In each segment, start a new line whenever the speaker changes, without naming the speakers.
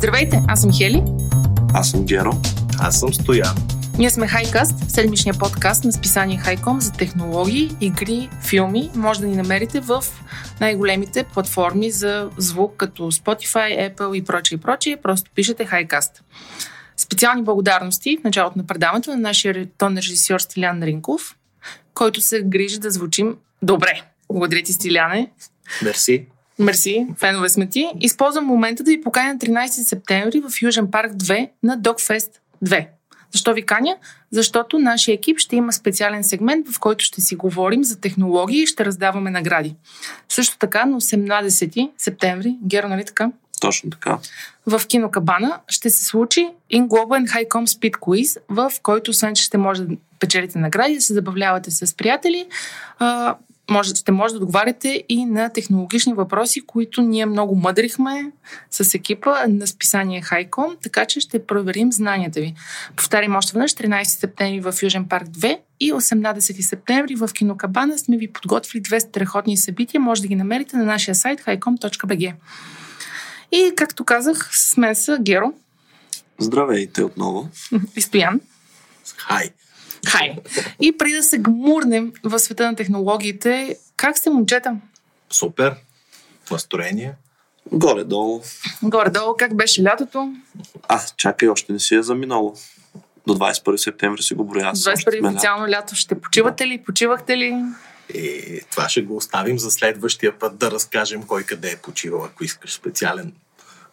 Здравейте, аз съм Хели.
Аз съм Геро.
Аз съм Стоян.
Ние сме Хайкаст, седмичния подкаст на списание Хайком за технологии, игри, филми. Може да ни намерите в най-големите платформи за звук, като Spotify, Apple и прочие и прочие. Просто пишете Хайкаст. Специални благодарности в началото на предаването на нашия тон режисьор Стилян Ринков, който се грижи да звучим добре. Благодаря ти, Стиляне.
Мерси.
Мерси, фенове сме ти. Използвам момента да ви поканя на 13 септември в Южен парк 2 на Dogfest 2. Защо ви каня? Защото нашия екип ще има специален сегмент, в който ще си говорим за технологии и ще раздаваме награди. Също така на 18 септември, Геро, нали така?
Точно така.
В Кинокабана ще се случи In Global and Highcom Speed Quiz, в който освен, че ще може да печелите награди, да се забавлявате с приятели, може, ще може да отговаряте и на технологични въпроси, които ние много мъдрихме с екипа на списание Хайком, така че ще проверим знанията ви. Повтарям още веднъж, 13 септември в Южен парк 2 и 18 септември в Кинокабана сме ви подготвили две страхотни събития. Може да ги намерите на нашия сайт highcom.bg. И, както казах, с мен са Геро.
Здравейте отново.
И Стоян.
Хай.
Хай! И преди да се гмурнем в света на технологиите, как сте, момчета?
Супер. Настроение.
Горе-долу.
Горе-долу, как беше лятото?
А, чакай, още не си е заминало. До 21 септември си го броя.
21 официално лято. Ще почивате ли? Почивахте ли?
И това ще го оставим за следващия път да разкажем кой къде е почивал, ако искаш специален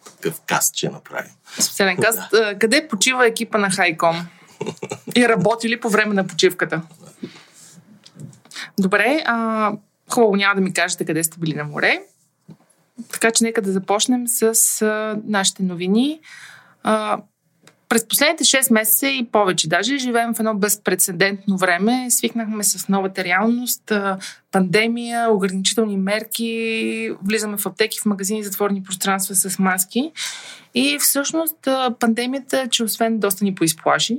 такъв каст ще направим.
Специален каст. Да. Къде почива екипа на Хайком? И работи ли по време на почивката? Добре, а, хубаво няма да ми кажете къде сте били на море. Така че нека да започнем с а, нашите новини. А, през последните 6 месеца и повече даже живеем в едно безпредседентно време. Свикнахме с новата реалност, пандемия, ограничителни мерки, влизаме в аптеки, в магазини, затворени пространства с маски. И всъщност пандемията, че освен доста ни поизплаши,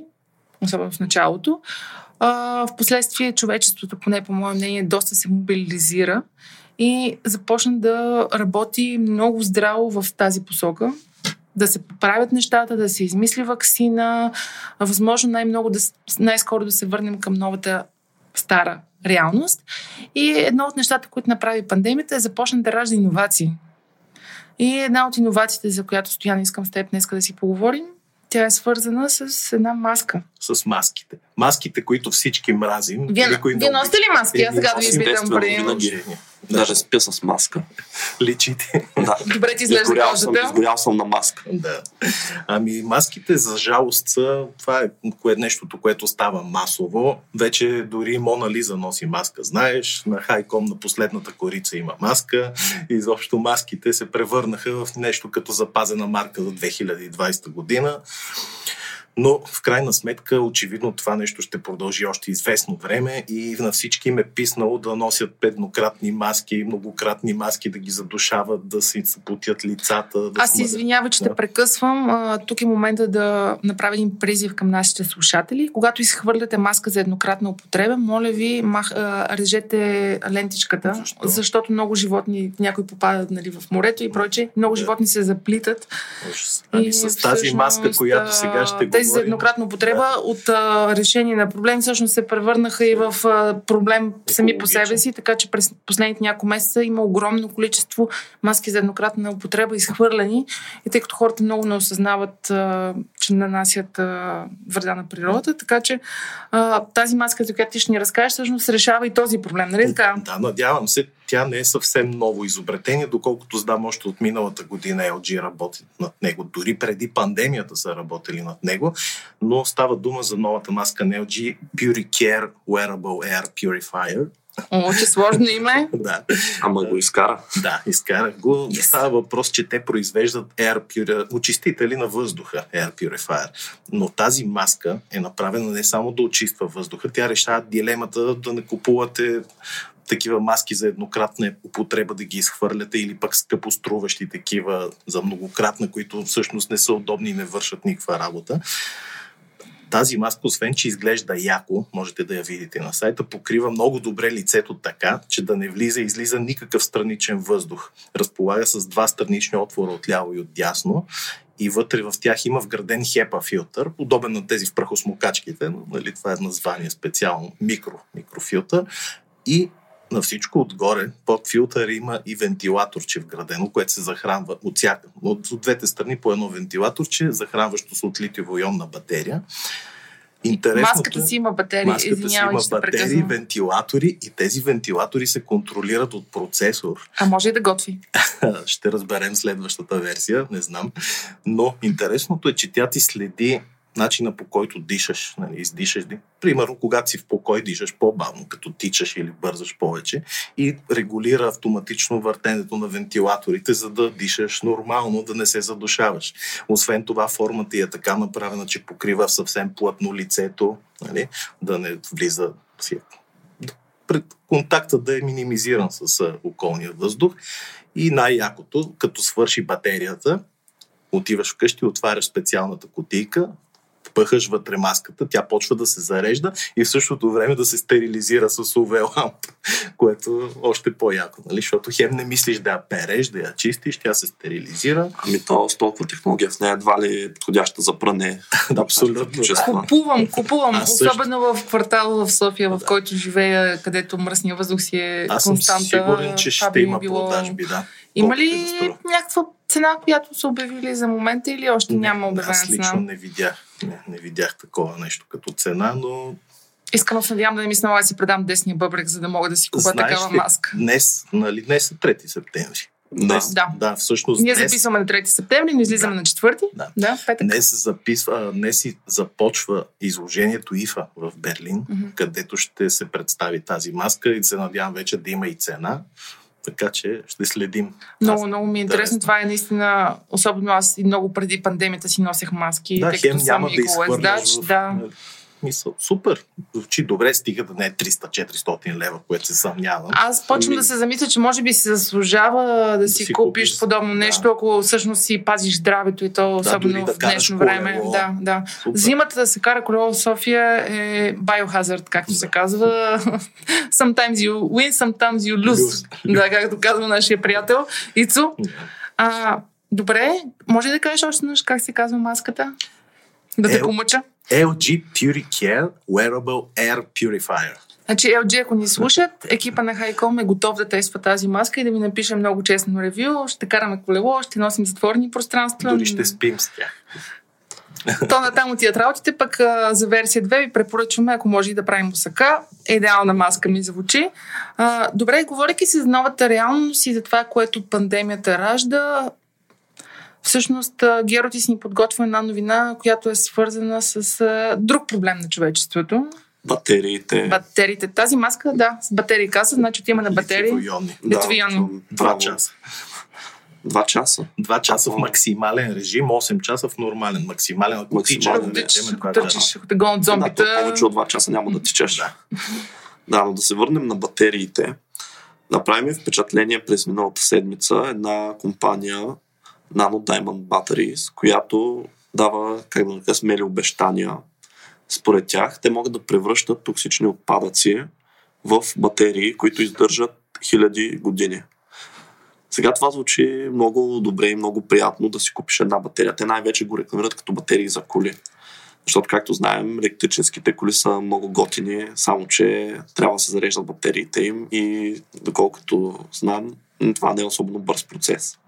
особено в началото. А, в последствие човечеството, поне по мое мнение, доста се мобилизира и започна да работи много здраво в тази посока. Да се поправят нещата, да се измисли вакцина, възможно най-много да, най-скоро да се върнем към новата стара реалност. И едно от нещата, които направи пандемията е започна да ражда иновации. И една от иновациите, за която Стоян искам с теб днес да си поговорим, тя е свързана с една маска.
С маските. Маските, които всички мразим.
Вие, вие носите ли маски? Аз сега да ви питам
преди. Даже спя с маска.
Личите.
Да.
Добре ти изглежда
изгорял съм, изгорял съм на маска.
Да. Ами маските за жалост са, това е кое, нещото, което става масово. Вече дори Мона Лиза носи маска. Знаеш, на Хайком на последната корица има маска. И изобщо маските се превърнаха в нещо като запазена марка за 2020 година. Но в крайна сметка, очевидно, това нещо ще продължи още известно време и на всички им е писнало да носят петнократни маски, многократни маски, да ги задушават, да си путят лицата. Да
Аз се извинявам, че да. те прекъсвам. А, тук е момента да направя един призив към нашите слушатели. Когато изхвърляте маска за еднократна употреба, моля ви, мах, а, режете лентичката, Защо? защото много животни, някои попадат нали, в морето и проче, много да. животни се заплитат.
Ами и с тази маска, която сега ще го
тези за еднократна употреба да. от а, решение на проблем всъщност се превърнаха и в а, проблем сами по себе си, така че през последните няколко месеца има огромно количество маски за еднократна употреба изхвърлени и тъй като хората много не осъзнават, а, че нанасят а, вреда на природата, така че а, тази маска, за която ти ще ни разкажеш, всъщност решава и този проблем, нали така?
Да, надявам се. Тя не е съвсем ново изобретение, доколкото знам още от миналата година LG работи над него. Дори преди пандемията са работили над него но става дума за новата маска на LG Puricare Wearable Air Purifier.
О, че сложно име.
да.
Ама го изкара.
Да, изкара го. Yes. Става въпрос, че те произвеждат air puri... очистители на въздуха, Air Purifier. Но тази маска е направена не само да очиства въздуха, тя решава дилемата да не купувате такива маски за еднократна употреба да ги изхвърляте или пък скъпоструващи такива за многократна, които всъщност не са удобни и не вършат никаква работа. Тази маска, освен че изглежда яко, можете да я видите на сайта, покрива много добре лицето така, че да не влиза и излиза никакъв страничен въздух. Разполага с два странични отвора от ляво и от дясно и вътре в тях има вграден HEPA филтър, подобен на тези в прахосмокачките, нали, това е название специално, микро, микрофилтър. И на всичко отгоре, под филтър има и вентилаторче вградено, което се захранва от, всяка, от, от двете страни по едно вентилаторче, захранващо се от литиево-ионна батерия.
Интересното, маската си има батерии,
маската
извинявай,
си има батерии, вентилатори и тези вентилатори се контролират от процесор.
А може и да готви.
Ще разберем следващата версия, не знам. Но интересното е, че тя ти следи начина по който дишаш, нали, издишаш. Примерно, когато си в покой, дишаш по-бавно, като тичаш или бързаш повече и регулира автоматично въртенето на вентилаторите, за да дишаш нормално, да не се задушаваш. Освен това, формата е така направена, че покрива съвсем плътно лицето, нали, да не влиза пред контакта да е минимизиран с околния въздух. И най-якото, като свърши батерията, отиваш вкъщи, отваряш специалната кутийка, пъхаш вътре маската, тя почва да се зарежда и в същото време да се стерилизира с UV ламп, което още по-яко, нали? защото хем не мислиш да я переш, да я чистиш, тя се стерилизира.
Ами то с толкова технология в нея едва ли е подходяща за пране.
Абсолютно.
Честно.
Купувам, купувам.
Аз също.
Особено в квартала в София, в който живея, където мръсния въздух си е
Аз съм
константа.
сигурен, че ще има
било...
продажби, да.
Има ли
да
някаква цена, която са обявили за момента или още няма обявена
Аз лично
цена?
не видях, не, не видях такова нещо като цена, но
Искрено се надявам да не ми налага да си предам десния бъбрек, за да мога да си купа
знаеш
такава
ли,
маска.
днес, нали, днес е 3 септември.
Да.
Днес,
Да.
да, всъщност
Ние
днес,
записваме на 3 септември, но излизаме
Да.
на 4.
Да.
да петък.
Днес, записва, днес и започва изложението ИФА в Берлин,
Мгм.
където ще се представи тази маска и се надявам вече да има и цена. Така че ще следим.
Много,
Аз-
много ми е интересно.
интересно.
Това е наистина, особено аз и много преди пандемията си носех маски,
Да,
тъй
хем няма да изхвърляш в...
Да.
Мисъл, супер. Звучи добре, стига да не е 300-400 лева, което се съмнявам.
Аз почвам
Ами-
да се замисля, че може би си заслужава да си,
си
купиш,
купиш.
подобно
Да.
нещо, ако всъщност си пазиш здравето и то, особено
дори да
в днешно
колело.
време. Да, да.
Супер.
Зимата да се кара колело в София е биохазард, както се казва. sometimes you win, sometimes you lose. Да, както казва нашия приятел Ицо.
Да.
А, добре, може ли да кажеш още нещо как се казва маската? Да те
Е,
помъча.
LG Puricare Wearable Air Purifier.
Значи LG, ако ни слушат, екипа на Хайком е готов да тества тази маска и да ми напише много честно ревю. Ще караме колело, ще носим затворени пространства.
Дори ще спим с тях.
То на там отиват работите, пък а, за версия 2 ви препоръчваме, ако може и да правим мусака. Идеална маска ми звучи. А, добре, говорейки си за новата реалност и за това, което пандемията ражда, всъщност а, Геро ти си ни подготвя една новина, която е свързана с а, друг проблем на човечеството.
Батериите.
Батериите. Тази маска, да, с батерии каза, значи отиваме на батерии.
Литиево-ионни.
към
Два часа.
Два часа.
Два часа в максимален режим, 8 часа в нормален. Максимален, ако
Максимален.
да
Ако тичаш, търчиш, ако те гонят
Да,
зомбита.
то повече от два часа няма да тичаш.
Да.
Да, но да се върнем на батериите. Направи ми впечатление през миналата седмица една компания Nano Diamond Batteries, която дава, как да кажа, смели обещания. Според тях, те могат да превръщат токсични отпадъци в батерии, които издържат хиляди години. Сега това звучи много добре и много приятно да си купиш една батерия. Те най-вече го рекламират като батерии за коли. Защото, както знаем, електрическите коли са много готини, само че трябва да се зареждат батериите им и доколкото знам, това не е особено бърз процес.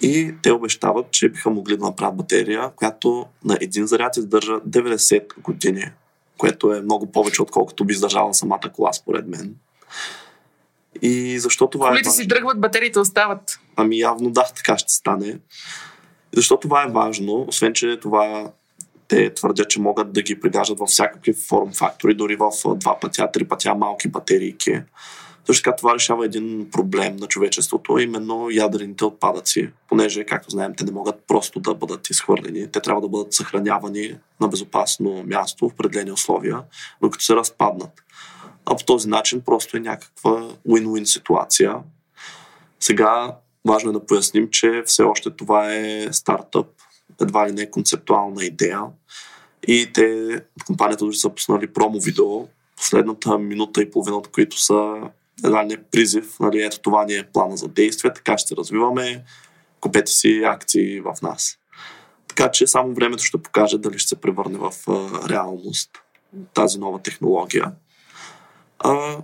И те обещават, че биха могли да направят батерия, която на един заряд издържа 90 години, което е много повече, отколкото би издържала самата кола, според мен. И защо това е
Колите си
важно?
дръгват, батериите остават.
Ами явно да, така ще стане. Защо това е важно? Освен, че това те твърдят, че могат да ги пригаждат във всякакви форм фактори, дори в два пътя, три пътя малки батерийки. Също така това решава един проблем на човечеството, именно ядрените отпадъци, понеже, както знаем, те не могат просто да бъдат изхвърлени. Те трябва да бъдат съхранявани на безопасно място в определени условия, докато се разпаднат. А по този начин просто е някаква win-win ситуация. Сега важно е да поясним, че все още това е стартъп, едва ли не е концептуална идея И те, компанията дори са пуснали промо видео, последната минута и половина, от които са не призив, нали, ето това ни е плана за действие, така ще се развиваме, купете си акции в нас. Така че само времето ще покаже дали ще се превърне в а, реалност тази нова технология. А,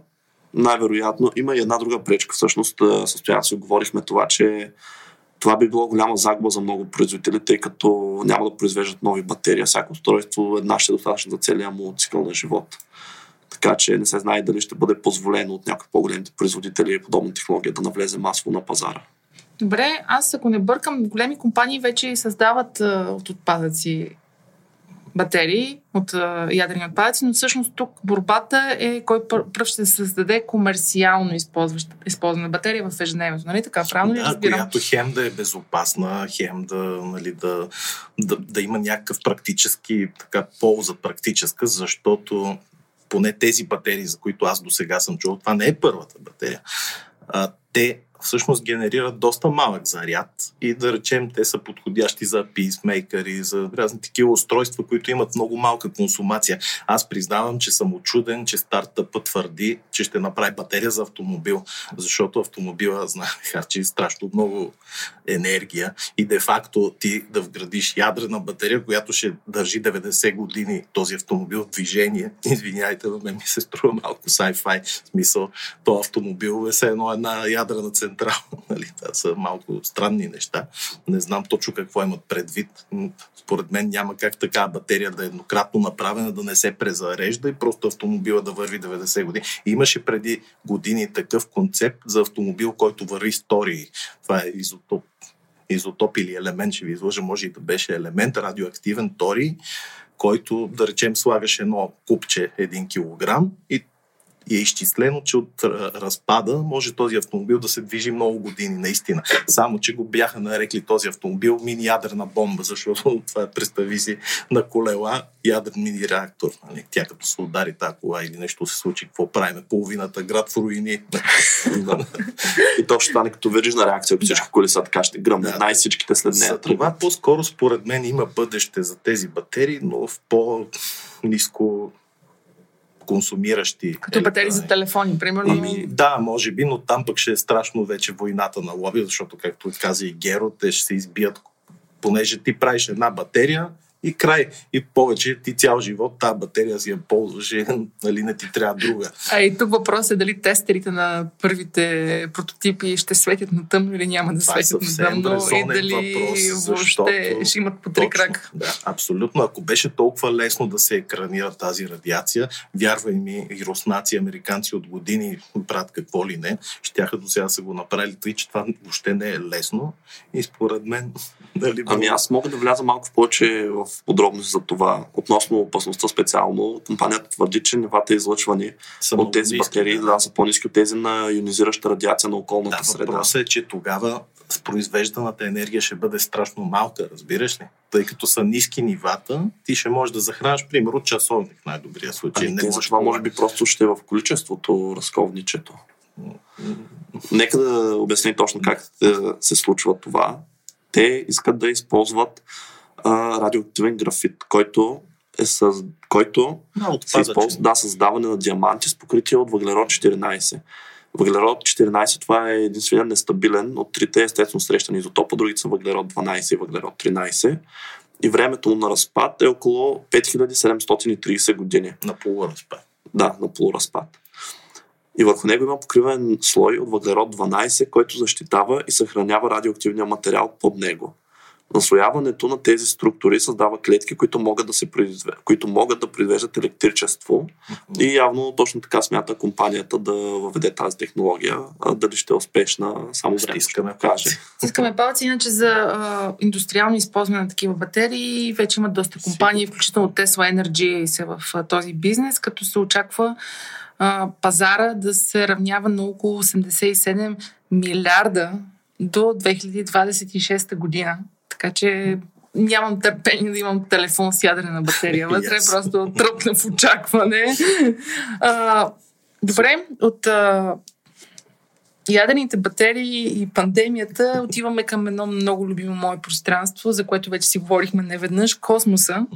най-вероятно има и една друга пречка. Всъщност, състоянието си говорихме това, че това би било голяма загуба за много производители, тъй като няма да произвеждат нови батерии. Всяко устройство една ще е достатъчно за целия му цикъл на живот. Така че не се знае дали ще бъде позволено от някои по-големите производители подобна технология да навлезе масово на пазара.
Добре, аз ако не бъркам, големи компании вече създават а, от отпадъци батерии, от а, ядрени отпадъци, но всъщност тук борбата е кой пръв ще създаде комерциално използвана батерия в ежедневието. Нали така? Правилно
да,
ли разбирам?
която хем да е безопасна, хем да, нали, да, да, да има някакъв практически така, полза практическа, защото поне тези батерии, за които аз до сега съм чувал, това не е първата батерия. А, те всъщност генерират доста малък заряд и да речем те са подходящи за писмейкъри, за разни такива устройства, които имат много малка консумация. Аз признавам, че съм очуден, че стартъпът твърди, че ще направи батерия за автомобил, защото автомобила, знае, харчи страшно много енергия и де-факто ти да вградиш ядрена батерия, която ще държи 90 години този автомобил в движение. Извиняйте, но ми се струва малко sci-fi. В смисъл, то автомобил е все едно една ядрена централ. Нали? Това са малко странни неща. Не знам точно какво имат предвид. Според мен няма как така батерия да е еднократно направена, да не се презарежда и просто автомобила да върви 90 години. Имаше преди години такъв концепт за автомобил, който върви истории. Това е изотоп изотоп или елемент, ще ви изложа, може и да беше елемент, радиоактивен тори, който, да речем, слагаш едно купче 1 кг и и е изчислено, че от разпада може този автомобил да се движи много години, наистина. Само, че го бяха нарекли този автомобил мини ядрена бомба, защото това е, представи си, на колела ядрен мини реактор. Нали? Тя като се удари тази кола или нещо се случи, какво правиме? Половината град в руини.
и то ще стане като на реакция, ако всички колеса така ще гръмне. Да. Най-всичките след нея. За
това по-скоро според мен има бъдеще за тези батерии, но в по-низко консумиращи.
Като батерии за телефони, примерно.
Ами, да, може би, но там пък ще е страшно вече войната на лоби, защото, както каза и Геро, те ще се избият, понеже ти правиш една батерия, и край. И повече ти цял живот тази батерия си я ползваш и нали, не ти трябва друга.
А и тук въпрос е дали тестерите на първите прототипи ще светят на тъмно или няма да Това е светят на тъмно и дали въпрос, въобще ще имат по три крак.
Да, абсолютно. Ако беше толкова лесно да се екранира тази радиация, вярвай ми, и руснаци, американци от години правят какво ли не, щяха до сега са го направили, тъй че това въобще не е лесно и според мен...
Дали ами аз мога да вляза малко в повече в подробности за това. Относно опасността специално, компанията твърди, че нивата излъчвани Само от тези батерии да. да, са по-низки от тези на ионизираща радиация на околната
да,
среда.
Въпросът е, че тогава с произвежданата енергия ще бъде страшно малка, разбираш ли? Тъй като са ниски нивата, ти ще можеш да захраниш, примерно, часовник в най-добрия случай.
Ами, не може това може би просто ще е в количеството разковничето. Нека да обясни точно как се случва това. Те искат да използват а, радиоактивен графит, който е с, който се използва да, създаване на диаманти с покритие от въглерод 14. Въглерод 14 това е единствено нестабилен от трите естествено срещани изотопа, другите са въглерод 12 и въглерод 13. И времето му на разпад е около 5730 години.
На полуразпад.
Да, на полуразпад. И върху него има покривен слой от въглерод 12, който защитава и съхранява радиоактивния материал под него. Наслояването на тези структури създава клетки, които могат да, се произвеждат, които могат да произвеждат електричество. Mm-hmm. И явно точно така смята компанията да въведе тази технология. А дали ще е успешна, само време ще каже.
Искаме палци, иначе за а, индустриално използване на такива батерии вече имат доста компании, включително Tesla Energy се в а, този бизнес, като се очаква а, пазара да се равнява на около 87 милиарда до 2026 година така че нямам търпение да имам телефон с ядрена батерия вътре, yes. просто тръпна в очакване. А, добре, от а, ядрените батерии и пандемията отиваме към едно много любимо мое пространство, за което вече си говорихме неведнъж, космоса.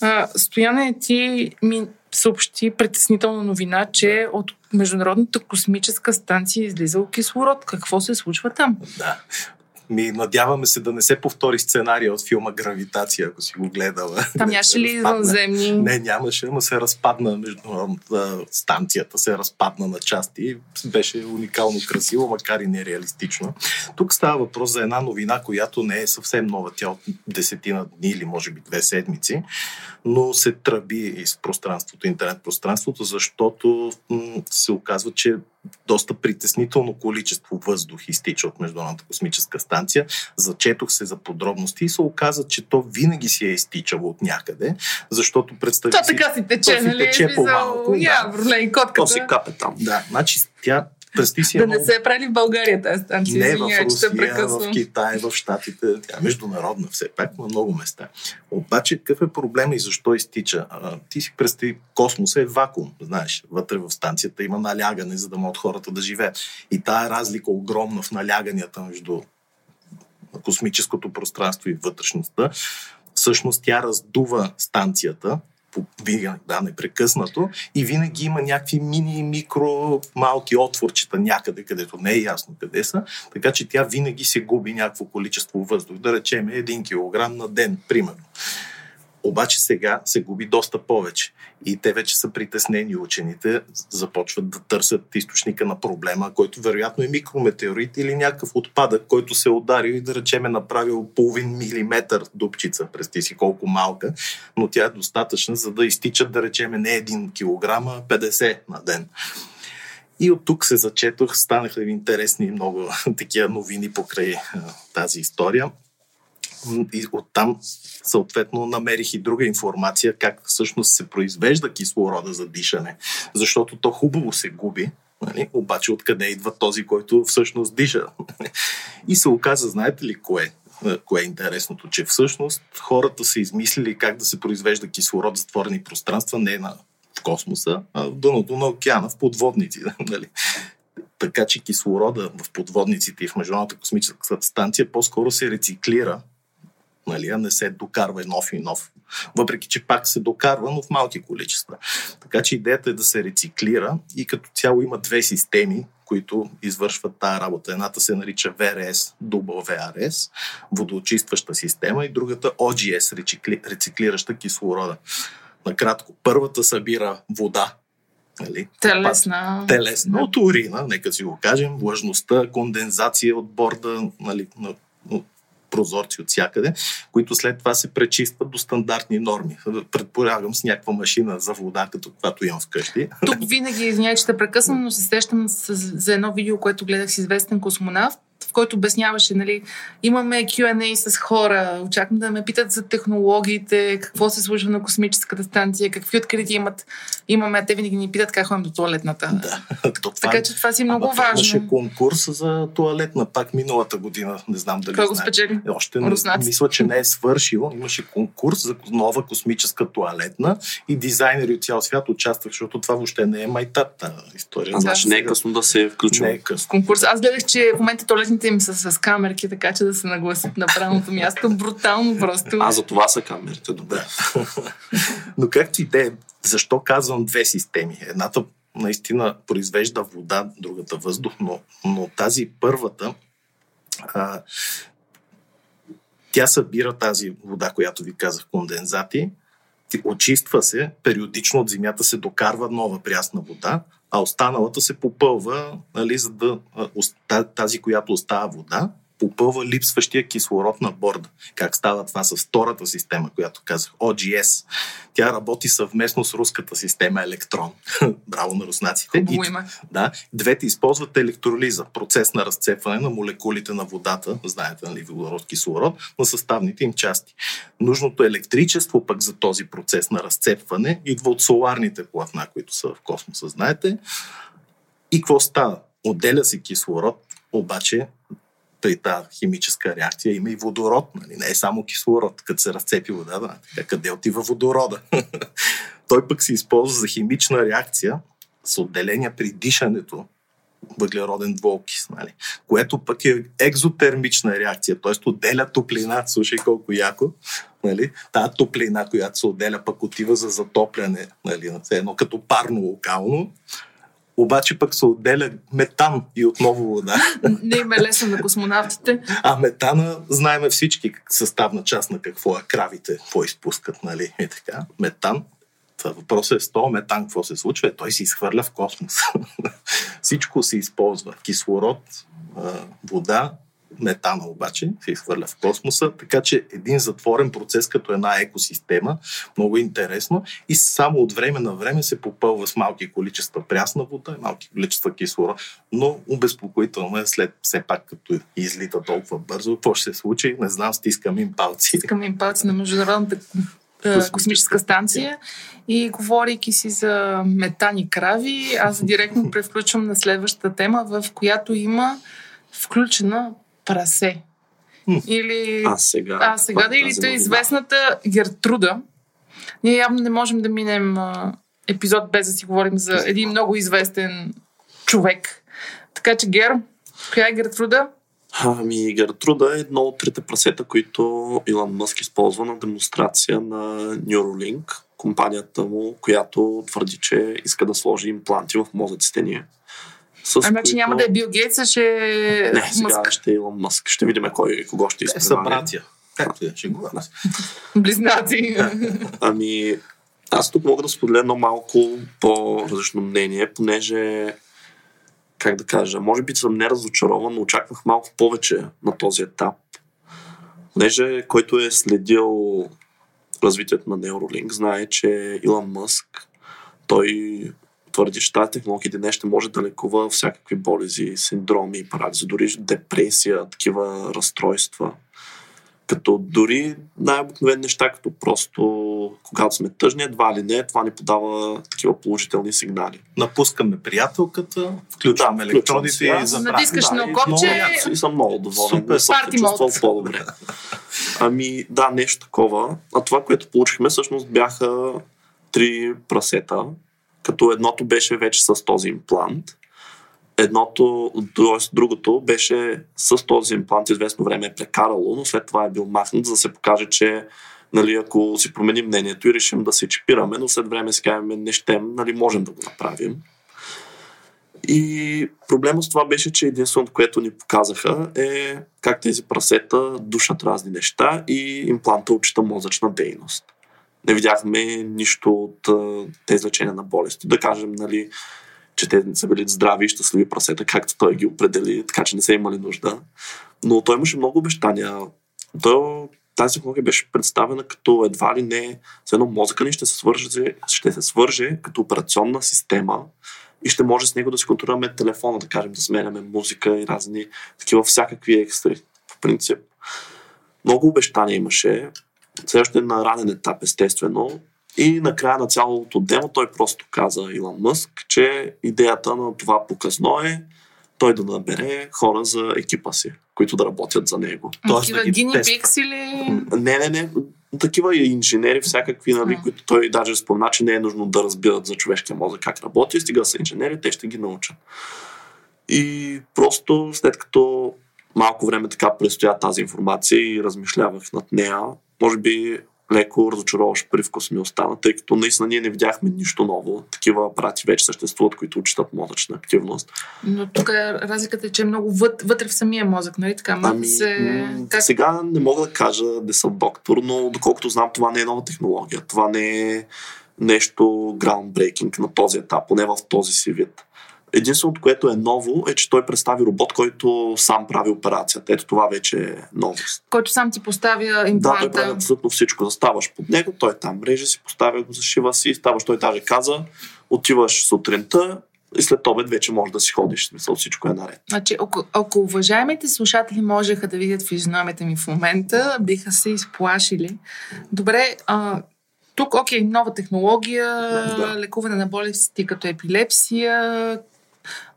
А, Стояне, ти ми съобщи притеснителна новина, че от Международната космическа станция е излизал кислород. Какво се случва там?
Да. Ми, надяваме се да не се повтори сценария от филма Гравитация, ако си го гледала.
Там нямаше ли извънземни?
Не, нямаше, но се разпадна международната станцията, се разпадна на части. Беше уникално красиво, макар и нереалистично. Тук става въпрос за една новина, която не е съвсем нова. Тя от десетина дни или може би две седмици, но се тръби из пространството, интернет пространството, защото м- се оказва, че доста притеснително количество въздух изтича от Международната космическа станция. Зачетох се за подробности и се оказа, че то винаги си е изтичало от някъде, защото представи
То така си тече,
то си
нали?
тече по-малко.
Да. котката.
То си капе там.
Да, значи тя Представи си
да не се е прави в България тази станция.
Не,
Извиня,
в Русия,
в
Китай, в Штатите. Тя е международна все пак на много места. Обаче какъв е проблема и защо изтича? А, ти си представи, космоса е вакуум, знаеш. Вътре в станцията има налягане, за да могат хората да живеят. И тая разлика огромна в наляганията между космическото пространство и вътрешността, всъщност тя раздува станцията, да, непрекъснато и винаги има някакви мини, микро, малки отворчета някъде, където не е ясно къде са, така че тя винаги се губи някакво количество въздух, да речем 1 кг на ден, примерно. Обаче сега се губи доста повече. И те вече са притеснени учените, започват да търсят източника на проблема, който вероятно е микрометеорит или някакъв отпадък, който се е ударил и да речем е направил половин милиметър дупчица, представи си колко малка, но тя е достатъчна, за да изтичат да речем не 1 кг, а 50 на ден. И от тук се зачетох, станаха интересни много такива новини покрай тази история. И оттам съответно намерих и друга информация как всъщност се произвежда кислорода за дишане, защото то хубаво се губи, нали? обаче откъде идва този, който всъщност диша. И се оказа, знаете ли кое? Кое е интересното? Че всъщност хората са измислили как да се произвежда кислород в затворени пространства, не на в космоса, а в дъното на океана, в подводници. Нали? Така че кислорода в подводниците и в Международната космическа станция по-скоро се рециклира нали, а не се докарва и нов и нов. Въпреки, че пак се докарва, но в малки количества. Така че идеята е да се рециклира и като цяло има две системи, които извършват тази работа. Едната се нарича VRS, WRS, водоочистваща система и другата OGS, рецикли, рециклираща кислорода. Накратко, първата събира вода, Нали?
Телесна.
Телесна от урина, нека си го кажем, влажността, кондензация от борда нали, на прозорци от всякъде, които след това се пречистват до стандартни норми. Предполагам с някаква машина за вода, като която имам вкъщи.
Тук винаги, извинявай, че те прекъсвам, но се срещам за едно видео, което гледах с известен космонавт, в който обясняваше, нали, имаме Q&A с хора, очаквам да ме питат за технологиите, какво се случва на космическата станция, какви открития имат. Имаме, а те винаги ни питат как ходим до туалетната.
Да.
То това, така че това си много
Ама,
важно.
Имаше конкурс за туалетна пак миналата година, не знам дали
Кой го спечели?
Още не, мисля, че не е свършил. Имаше конкурс за нова космическа туалетна и дизайнери от цял свят участвах, защото това въобще не е майтап история.
А, значи не е късно да се включи.
Не е късно.
Конкурс. Аз гледах, че в момента туалетните им са с камерки, така че да се нагласят на правилното място. Брутално просто.
А за това са камерите, добре.
Но както и да е, защо казвам две системи? Едната наистина произвежда вода, другата въздух, но, но тази първата а, тя събира тази вода, която ви казах, кондензати, очиства се, периодично от земята се докарва нова прясна вода, а останалата се попълва, нали, за да тази, която остава вода, попълва липсващия кислород на борда. Как става това с втората система, която казах, OGS. Тя работи съвместно с руската система Електрон. Браво на руснаците.
И,
да, двете използват електролиза, процес на разцепване на молекулите на водата, знаете, нали, водород, кислород, на съставните им части. Нужното електричество пък за този процес на разцепване идва от соларните платна, които са в космоса, знаете. И какво става? Отделя се кислород, обаче при тази химическа реакция има и водород. Нали? Не е само кислород, като се разцепи вода. Да? Така, къде отива водорода? Той пък се използва за химична реакция с отделения при дишането въглероден двуокис, нали? което пък е екзотермична реакция, т.е. отделя топлина, слушай колко яко, нали? Тая топлина, която се отделя, пък отива за затопляне, нали? едно като парно локално, обаче пък се отделя метан и отново вода.
Не им е лесно на космонавтите.
А метана, знаеме всички съставна част на какво е кравите, какво изпускат, нали? И така. Метан това въпросът е с този метан, какво се случва? Е, той се изхвърля в космоса. Всичко се използва. Кислород, вода, метана обаче се изхвърля в космоса, така че един затворен процес като една екосистема, много интересно. И само от време на време се попълва с малки количества прясна вода и малки количества кислород, но обезпокоително е след все пак като излита толкова бързо, какво ще се случи, не знам, стискам им палци.
Стискам им палци на Международната космическа, космическа станция. И говорейки си за метани крави, аз директно превключвам на следващата тема, в която има включена прасе. Или...
А сега.
А сега да или е известната Гертруда. Ние явно не можем да минем а, епизод без да си говорим за един много известен човек. Така че Гер, коя е Гертруда?
Ами, Гертруда е едно от трите прасета, които Илон Мъск използва на демонстрация на Neuralink, компанията му, която твърди, че иска да сложи импланти в мозъците ни.
С ами, значи които... няма да е Бил Гейтс, а ще
е Не, сега Мъск. ще е Илон Мъск. Ще видим кой, кого ще изпълнява.
Са братя. Както е, ще го
Близнаци.
ами, аз тук мога да споделя едно малко по-различно мнение, понеже как да кажа, може би съм неразочарован, но очаквах малко повече на този етап. Понеже който е следил развитието на Neuralink, знае, че Илон Мъск, той твърди, че тази технология днес ще може да лекува всякакви болези, синдроми, парализи, дори депресия, такива разстройства. Като дори най-обикновени неща, като просто когато сме тъжни, едва ли не, това ни подава такива положителни сигнали.
Напускаме приятелката, включваме да, електродите и
забравяме. Натискаш да, на копче.
И, съм много доволен. Супер. Съм чувствал по-добре. Ами да, нещо такова. А това, което получихме, всъщност бяха три прасета, като едното беше вече с този имплант, едното, другото беше с този имплант известно време е прекарало, но след това е бил махнат, за да се покаже, че нали, ако си променим мнението и решим да се чипираме, но след време си кажем не щем, нали, можем да го направим. И проблема с това беше, че единственото, което ни показаха е как тези прасета душат разни неща и импланта отчита мозъчна дейност. Не видяхме нищо от тези лечения на болести. Да кажем, нали, че те са били здрави и щастливи прасета, както той ги определи, така че не са имали нужда. Но той имаше много обещания. Той, тази технология беше представена като едва ли не, с едно мозъка ни ще се свърже, ще се свърже като операционна система и ще може с него да си контролираме телефона, да кажем, да сменяме музика и разни такива всякакви екстри. В принцип. Много обещания имаше. Също е на ранен етап, естествено. И накрая на цялото демо той просто каза Илон Мъск, че идеята на това показно е той да набере хора за екипа си, които да работят за него.
Такива да гини пикс или...
Не, не, не. Такива инженери, всякакви, нали, mm. които той даже спомена, че не е нужно да разбират за човешкия мозък как работи, стига са инженери, те ще ги научат. И просто след като малко време така предстоя тази информация и размишлявах над нея, може би леко разочароващ привкус ми остана, тъй като наистина ние не видяхме нищо ново. Такива апарати вече съществуват, които отчитат мозъчна активност.
Но тук е, разликата е, че е много вътре в самия мозък, нали така?
Ами, се... как... Сега не мога да кажа да съм доктор, но доколкото знам, това не е нова технология. Това не е нещо groundbreaking на този етап, поне в този си вид. Единственото, което е ново, е, че той представи робот, който сам прави операцията. Ето това вече е новост.
Който сам ти поставя импланта.
Да, той прави абсолютно всичко. Заставаш под него, той там реже си, поставя го, зашива си, ставаш, той даже каза, отиваш сутринта, и след обед вече можеш да си ходиш. Смисъл, всичко е наред.
Значи, ако, ако уважаемите слушатели можеха да видят физиономията ми в момента, биха се изплашили. Добре, а, тук, окей, нова технология, да. лекуване на болести като епилепсия,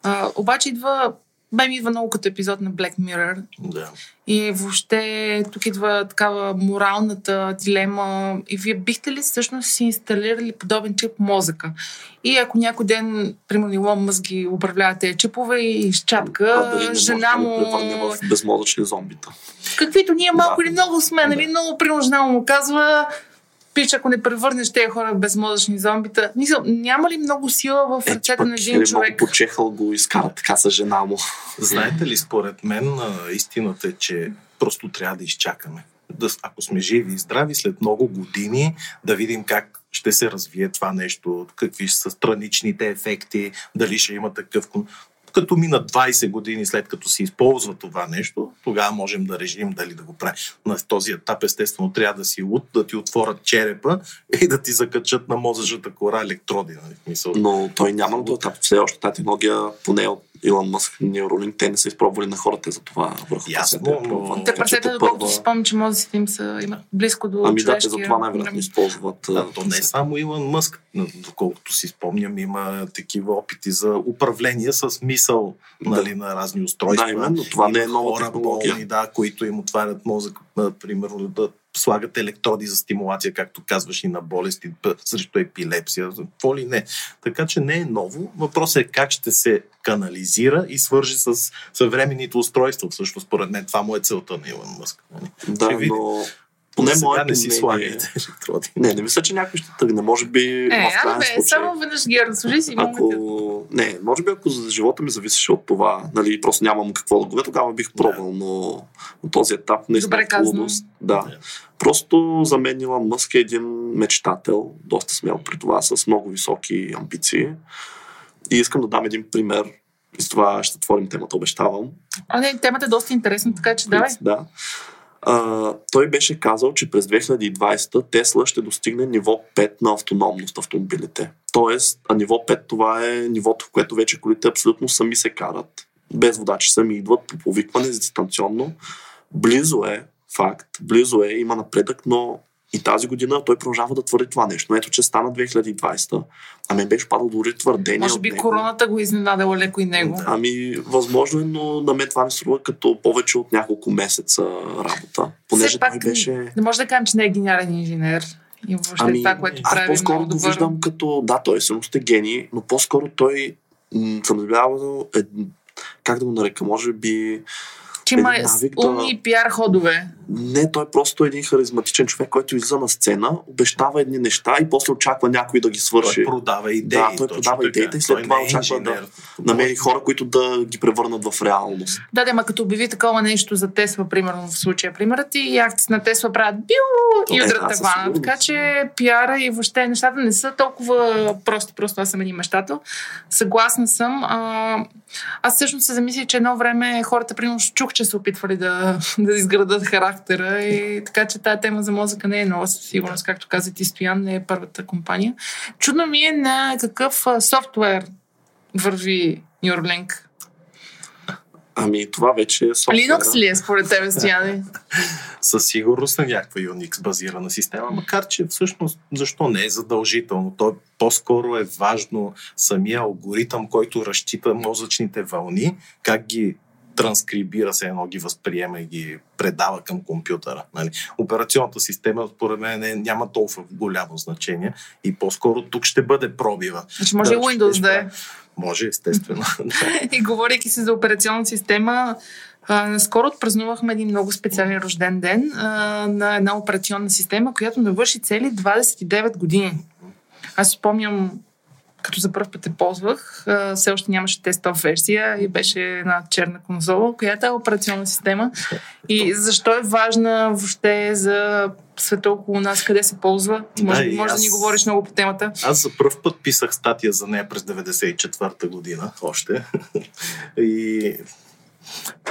а, обаче идва бе ми идва много като епизод на Black Mirror.
Да.
И въобще тук идва такава моралната дилема. И вие бихте ли всъщност си инсталирали подобен чип мозъка? И ако някой ден, примерно Илон Мъск ги управлява тези чипове и изчатка, жена
да
му...
превърне в безмозъчни зомбита.
Каквито ние малко
Да.
или много сме, нали?
Да.
Много примерно жена му казва Пич, ако не превърнеш тези хора в безмозъчни зомбита. Мисъл, няма ли много сила в
Е,
ръцете на един човек?
почехал го изкара така с жена му.
Знаете ли, според мен истината е, че просто трябва да изчакаме. Да, ако сме живи и здрави, след много години да видим как ще се развие това нещо, какви ще са страничните ефекти, дали ще има такъв... Като минат 20 години след като се използва това нещо, тогава можем да режим дали да го правим. На този етап, естествено, трябва да си луд, да ти отворят черепа и да ти закачат на мозъчната кора електроди. Нали?
Но той няма на етап. Все още тази технология, поне от Илон Мъск, Neuralink, те не са изпробвали на хората за това върху
Ясно.
Те прасета,
те
доколкото си спомням, че мозъците им са, имат близко до
Ами да, те за това най-вероятно използват.
Да,
а,
то не е само Илон Мъск, доколкото си спомням, има такива опити за управление с мисъл нали, на разни устройства.
Да, именно, това не е
Има
нова
хора
технология.
Болни, да, които им отварят мозък, примерно да слагат електроди за стимулация, както казваш, и на болести, срещу епилепсия, какво ли не. Така че не е ново. Въпросът е как ще се канализира и свържи с съвременните устройства. Всъщност, според мен, това му е целта на Илон Мъск. нали?
Да,
Ще
но поне
Сега
моето
не си
мнение-
слагайте електроди.
Не, не мисля, че някой ще тръгне. Може би
Е,
в
абе,
случай.
само веднъж ги разслужи си
Ако... Не, може би ако за живота ми зависеше от това, нали, просто нямам какво да говоря, тогава бих пробвал, но на този етап наистина
Добре
е
казано.
трудност. Да.
Да.
Просто за мен Илон Мъск е един мечтател, доста смел при това, с много високи амбиции. И искам да дам един пример. И с това ще отворим темата, обещавам.
А, не, темата е доста интересна, така че давай.
Да. А, той беше казал, че през 2020 Тесла ще достигне ниво 5 на автономност автомобилите. Тоест, а ниво 5 това е нивото, в което вече колите абсолютно сами се карат. Без водачи сами идват по повикване дистанционно. Близо е, факт, близо е, има напредък, но и тази година той продължава да твърди това нещо. Но ето, че стана 2020, а мен беше падал дори твърдение
Може би короната го изненадала леко и него.
Ами, възможно е, но на мен това ми струва като повече от няколко месеца работа. Понеже
Все пак
той беше...
не може да кажем, че не е гениален инженер. И въобще
Ами,
това, което
аз
прави е
по-скоро го виждам като... Да, той е сте гений, но по-скоро той м- съм наблюдавал... Е, как да го нарека? Може би...
Че има умни пиар ходове.
Не, той е просто един харизматичен човек, който излиза на сцена, обещава едни неща и после очаква някой да ги свърши.
Той продава идеи.
Да, той
точно
продава
така.
идеите и след
Той
това
е
очаква да
инженер.
Намери хора, които да ги превърнат в реалност.
Да, да, ма като обяви такова нещо за Тесла, примерно в случая, примерът и акции на Тесла правят бил и
Е,
удрят
да, със
тавана. Така че пиара и въобще нещата не са толкова прости, просто аз съм един мечтател. Съгласна съм. А, аз всъщност се замислих, че едно време хората, примерно, чух, че се опитвали да, да изградат характера и така, че тази тема за мозъка не е нова със сигурност, както каза ти Стоян, не е първата компания. Чудно ми е на какъв софтуер върви Neuralink.
Ами това вече е софтуера.
Linux ли е според тебе, Стояне?
със сигурност е някаква Unix базирана система, макар че всъщност защо не е задължително. То по-скоро е важно самия алгоритъм, който разчита мозъчните вълни, как ги транскрибира се едно, ги възприема и ги предава към компютъра. Нали? Операционната система, според мен, не, няма толкова голямо значение и по-скоро тук ще бъде пробива.
Значи може и
Да,
Windows
ще-
да е.
Може, естествено.
И говорейки си за операционна система, а, наскоро отпразнувахме един много специален рожден ден а, на една операционна система, която навърши цели 29 години. Аз спомням, като за първ път я ползвах, все още нямаше тестов версия и беше една черна конзола, която е операционна система. И защо е важна въобще за света около нас, къде се ползва? Може,
Да,
може да
аз-
ни говориш много по темата.
Аз за първ път писах статия за нея през 94-та година още. И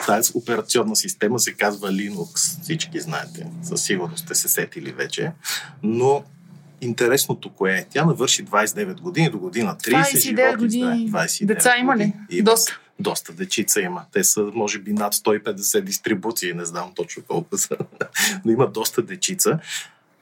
тази операционна система се казва Linux. Всички знаете. Със сигурност сте се сетили вече. Но интересното кое е? Тя навърши 29 години до година 30
29
животи,
години.
знае. 29
Деца има ли?
Има.
Доста.
Доста дечица има. Те са, може би, над 150 дистрибуции, не знам точно колко са. Но има доста дечица.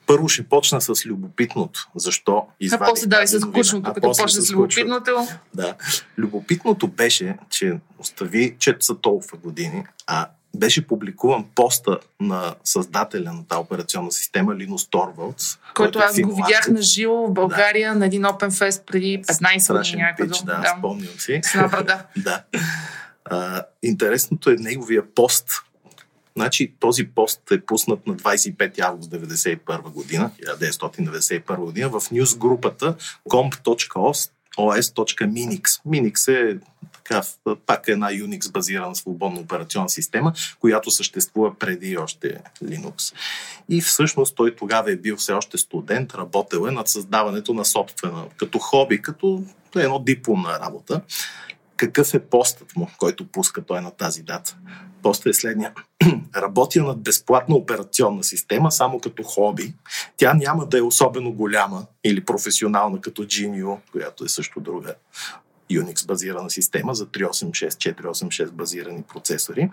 Първо ще почна с любопитното. Защо
извадих А после дай с скучното, като почне с любопитното.
Да. Любопитното беше, че остави, че са толкова години, а беше публикуван поста на създателя на тази операционна система Линус Торвалдс.
Който аз го видях на живо в България да. на един Open Fest преди 15 години някъде.
Да, да, спомням си.
С да.
да. А, интересното е неговия пост. Значи този пост е пуснат на 25 август 1991 година, 1991 година в нюз групата comp.os os.minix. Minix е така, пак е една Unix базирана свободна операционна система, която съществува преди още Linux. И всъщност той тогава е бил все още студент, работил е над създаването на собствена, като хоби, като едно дипломна работа. Какъв е постът му, който пуска той на тази дата? Постът е следния. Работя над безплатна операционна система само като хоби. Тя няма да е особено голяма или професионална като Genio, която е също друга Unix базирана система за 386, 486 базирани процесори,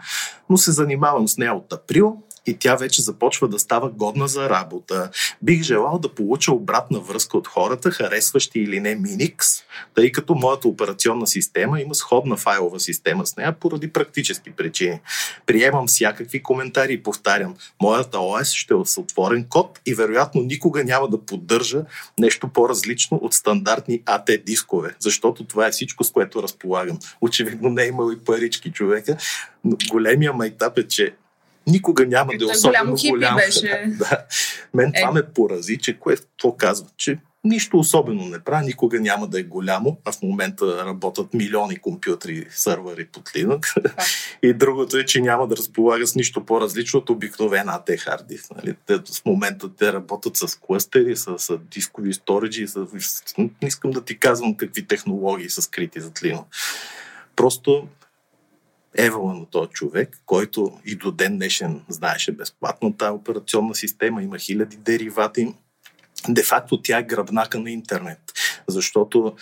но се занимавам с нея от април и тя вече започва да става годна за работа. Бих желал да получа обратна връзка от хората, харесващи или не Minix, тъй като моята операционна система има сходна файлова система с нея поради практически причини. Приемам всякакви коментари и повтарям, моята ОС ще е с отворен код и вероятно никога няма да поддържа нещо по-различно от стандартни АТ дискове, защото това е всичко, с което разполагам. Очевидно не е имал и парички човека, но големия майтап е, че никога няма да е особено голям.
Беше.
да. Мен е. това ме порази, че което казва, че нищо особено не прави, никога няма да е голямо, а в момента работят милиони компютри, сървъри под Linux. и другото е, че няма да разполага с нищо по-различно от обикновена AT харди. Нали? Те, в момента те работят с клъстери, с, с дискови сториджи, с... не искам да ти казвам какви технологии са скрити зад Linux. Просто евала на този човек, който и до ден днешен знаеше безплатно тази операционна система, има хиляди деривати. Де-факто тя е гръбнака на интернет, защото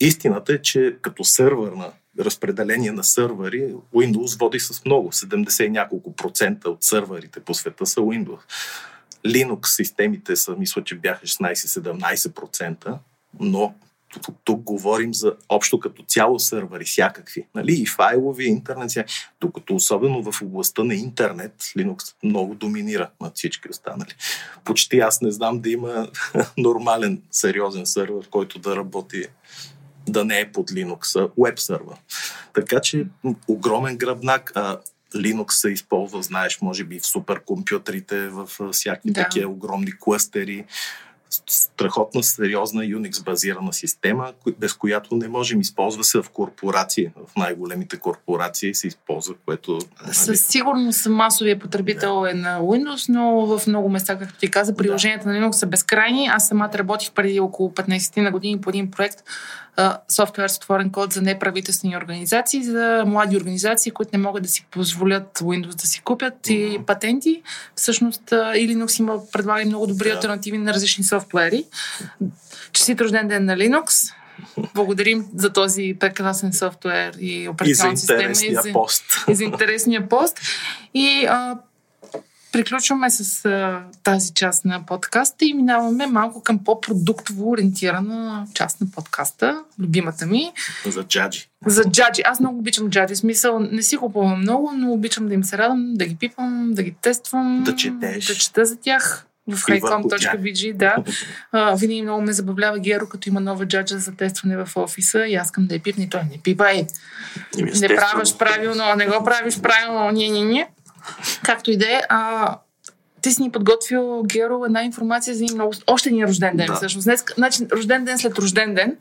истината е, че като сървър на разпределение на сървъри, Windows води с много, 70 и няколко процента от сървърите по света са Windows. Linux системите са, мисля, че бяха 16-17%, но тук, тук говорим за общо като цяло сървъри, всякакви. Нали? И файлови, и интернет. Докато особено в областта на интернет, Linux много доминира над всички останали. Почти аз не знам да има нормален, сериозен сървър, който да работи да не е под Linux, а веб сървър. Така че огромен гръбнак. А, Linux се използва, знаеш, може би в суперкомпютрите, в всякакви да. такива огромни клъстери страхотна, сериозна Unix базирана система, без която не можем. Използва се в корпорации, в най-големите корпорации се използва, което...
Нали... Със сигурност масовия потребител да. е на Windows, но в много места, както ти каза, приложенията да. на Linux са безкрайни. Аз самата работих преди около 15 на години по един проект, софтуер с отворен код за неправителствени организации, за млади организации, които не могат да си позволят Windows да си купят mm-hmm. и патенти. Всъщност и Linux има предлага много добри yeah. альтернативи на различни софтуери. Честит рожден ден на Linux! Благодарим за този прекрасен софтуер и операционна система.
И за пост.
И за интересния пост. И а, приключваме с а, тази част на подкаста и минаваме малко към по-продуктово ориентирана част на подкаста, любимата ми.
За джаджи.
За джаджи. Аз много обичам джаджи. Смисъл, не си купувам много, но обичам да им се радвам, да ги пипам, да ги тествам.
Да четеш.
Да чета за тях в highcom.bg, да. А, винаги много ме забавлява Геро, като има нова джаджа за тестване в офиса и аз искам да я пипне и той не пипай. Не правиш правилно, не го правиш правилно, ние, ние, ние. Както и да е, ти си ни подготвил, Геро, една информация за много... Още един рожден ден, да. всъщност. Днес, значи, рожден ден след рожден ден.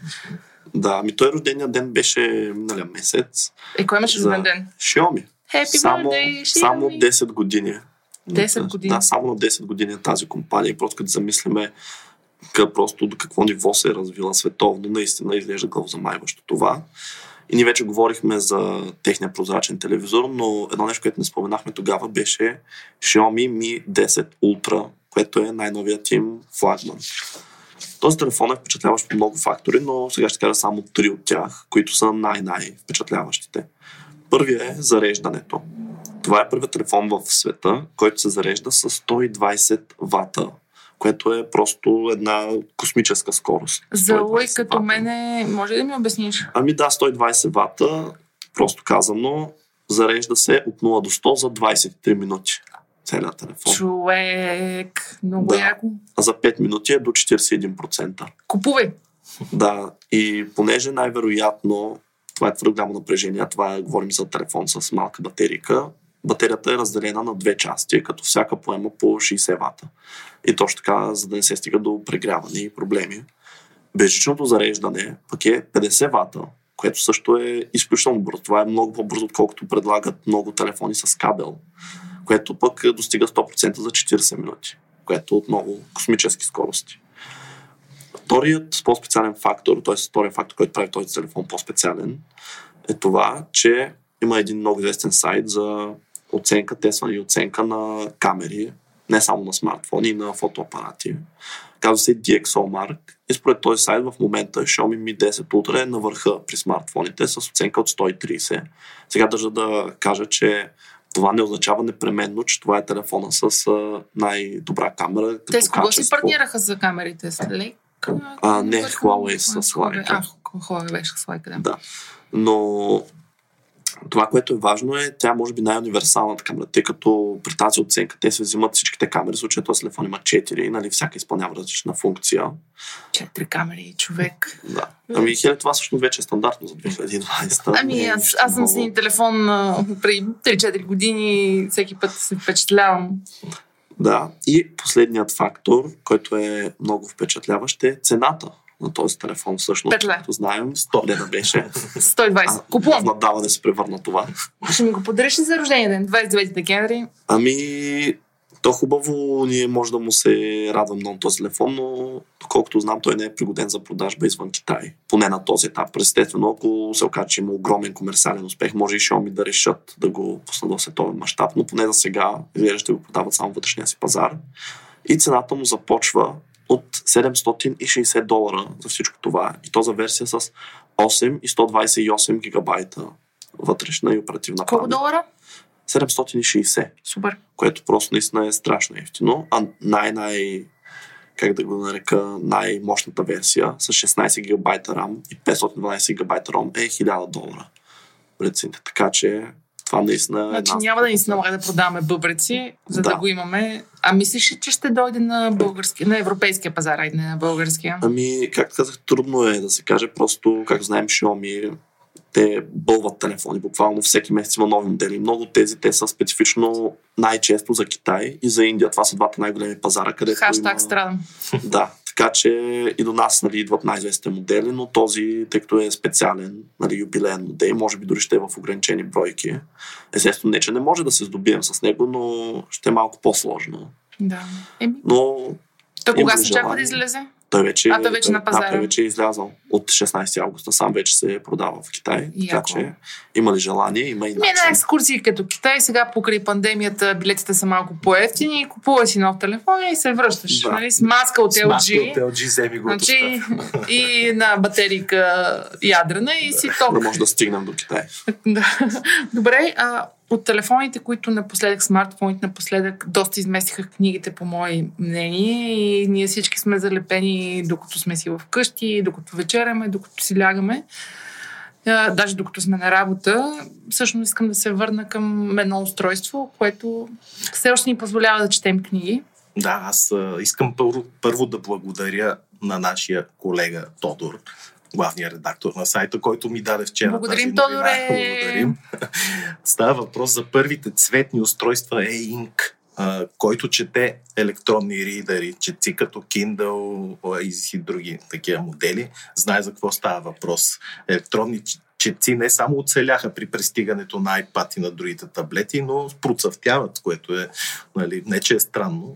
Да, ми той рождения ден беше миналия месец.
Е, кой имаше рожден ден?
Xiaomi.
Happy
само,
birthday,
Xiaomi. Само 10 години.
10 години?
Да, само на 10 години е тази компания. Просто като замислиме просто до какво ниво се е развила световно, наистина изглежда главозамайващо това. И ние вече говорихме за техния прозрачен телевизор, но едно нещо, което не споменахме тогава, беше Xiaomi Mi 10 Ultra, което е най-новият им флагман. Този телефон е впечатляващ по много фактори, но сега ще кажа само три от тях, които са най-най-впечатляващите. Първият е зареждането. Това е първият телефон в света, който се зарежда с 120 вата което е просто една космическа скорост.
За
120
лой като мене, може ли да ми обясниш?
Ами да, 120 вата, просто казано, зарежда се от 0 до 100 за 23 минути. Целият телефон.
Човек, много
Да.
яко.
А за 5 минути е до 41%.
Купувай.
Да, и понеже най-вероятно това е твърде голямо напрежение, това е, говорим за телефон с малка батерика, батерията е разделена на две части, като всяка поема по 60 вата. И точно така, за да не се стига до прегряване и проблеми. Безжичното зареждане пък е 50 вата, което също е изключително бързо. Това е много по-бързо, отколкото предлагат много телефони с кабел, което пък достига 100% за 40 минути, което е отново космически скорости. Вторият по-специален фактор, т.е. вторият фактор, който прави този телефон по-специален, е това, че има един много известен сайт за оценка, тестване и оценка на камери, не само на смартфони, и на фотоапарати. Казва се DxOMark и според този сайт в момента Xiaomi Mi 10 Ultra е на върха при смартфоните с оценка от 130. Сега държа да кажа, че това не означава непременно, че това е телефона с най-добра камера.
Те с кого си партнираха за камерите? С Leica?
А, не, Huawei с. Leica.
А, Huawei беше с Leica, да.
Да. Но това, което е важно е, тя може би най-универсалната камера, тъй като при тази оценка те се взимат всичките камери, в случая този телефон има 4, нали, всяка изпълнява различна функция.
Четири камери, човек.
Да. Ами, хеле, това всъщност вече е стандартно за 2020.
Ами аз, аз съм с един телефон а, преди 3-4 години, всеки път се впечатлявам.
Да. И последният фактор, който е много впечатляващ, е цената на този телефон. Всъщност,
Пет лева.
както знаем, 100 лена беше.
120.
А,
Купувам.
В надаване се превърна това.
Ще ми го подариш ли за рождения ден? 29 декември.
Ами, то хубаво ние може да му се радвам много този телефон, но доколкото знам, той не е пригоден за продажба извън Китай. Поне на този етап. Естествено, ако се окаже, че има огромен комерциален успех, може и Xiaomi да решат да го пуснат в световен мащаб, но поне за сега изглежда ще го продават само вътрешния си пазар. И цената му започва от 760 долара за всичко това. И то за версия с 8 и 128 гигабайта вътрешна и оперативна
Колко
памет.
долара?
760
Супер.
което просто наистина е страшно ефтино, а най-най как да го нарека, най-мощната версия с 16 гигабайта RAM и 512 гигабайта ROM е 1000 долара. Прецените. Така че това наистина е
Значи
една...
няма да ни се налага да продаваме бъбреци, за да.
Да.
го имаме. А мислиш ли, че ще дойде на, български, на европейския пазар, а не на българския?
Ами, както казах, трудно е да се каже, просто, както знаем, Xiaomi те бълват телефони, буквално всеки месец има нови модели. Много тези те са специфично най-често за Китай и за Индия. Това са двата най-големи пазара, където
Хаштаг
има...
страдам.
Да, така че и до нас нали, идват най-известните модели, но този, тъй като е специален, нали, юбилеен модел, може би дори ще е в ограничени бройки. Естествено, не, че не може да се здобием с него, но ще е малко по-сложно.
Да. Еми,
Но
то кога се очаква да излезе?
Той вече,
А, той вече на пазара.
Да, той вече е излязъл от 16 августа. Сам вече се продава в Китай. Така
Яко.
че има ли желание, има и начин.
екскурсия като Китай, сега покрай пандемията билетите са малко по-ефтини, купуваш си нов телефон и се връщаш.
Да.
Нали, с маска от
С маска
LG.
от LG вземи го.
Значи, и на батерийка ядрена и си ток.
Да може да стигнем до Китай.
Да. Добре, а, от телефоните, които напоследък, смартфоните напоследък, доста изместиха книгите, по мое мнение, и ние всички сме залепени, докато сме си вкъщи, докато вечеряме, докато си лягаме. А, даже докато сме на работа, всъщност искам да се върна към едно устройство, което все още ни позволява да четем книги.
Да, аз искам първо, първо да благодаря на нашия колега Тодор, главният редактор на сайта, който ми даде вчера.
Благодарим. Тодоре!
Благодарим. Става въпрос за първите цветни устройства e-ink, който чете електронни ридери, четци като Kindle и други такива модели. Знае за какво става въпрос. Електронни четци не само оцеляха при пристигането на iPad и на другите таблети, но процъфтяват, което е, нали, не че е странно.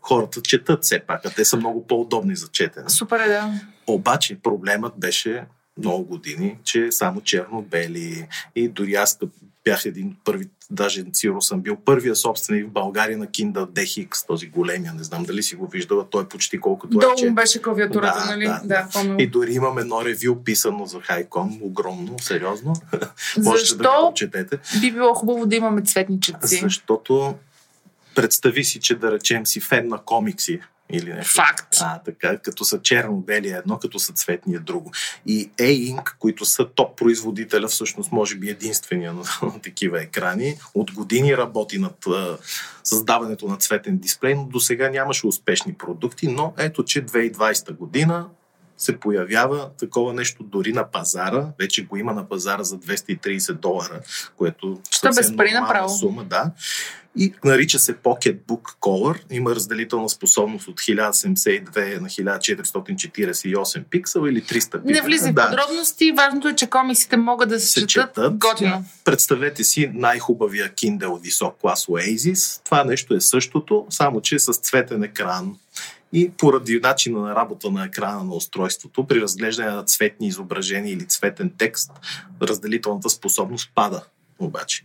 Хората четат все пак, а те са много по-удобни за четене.
Супер е, да.
Обаче проблемът беше много години, че само черно-бели и дори аз бях един от първи, даже сигурно съм бил първия собственик в България на Kindle DX, този големия, не знам дали си го виждала, той е почти колкото
Долу
е.
му беше клавиатурата,
Да,
нали?
да,
да помня.
И дори имам едно ревю писано за Хайком, огромно, сериозно. Можете да го
Защо
прочетете.
би било хубаво да имаме цветни четци?
Защото представи си, че да речем си фен на комикси или нещо.
Факт.
А, така, като са черно-бели е едно, като са цветни е друго. И E-Ink, които са топ производителя, всъщност може би единствения на, на такива екрани, от години работи над а, създаването на цветен дисплей, но до сега нямаше успешни продукти, но ето, че 2020 година се появява такова нещо дори на пазара. Вече го има на пазара за 230 долара, което
Що без
съвсем нормална
направо.
сума, да. И нарича се Pocketbook Color. Има разделителна способност от 1072 на 1448 пиксела или 300 пиксела.
Не влизай в
да.
подробности. Важното е, че комиксите могат да се,
Се
четат
четат.
готино.
Представете си най-хубавия Kindle висок клас Oasis. Това нещо е същото, само че с цветен екран. И поради начина на работа на екрана на устройството, при разглеждане на цветни изображения или цветен текст, разделителната способност пада обаче.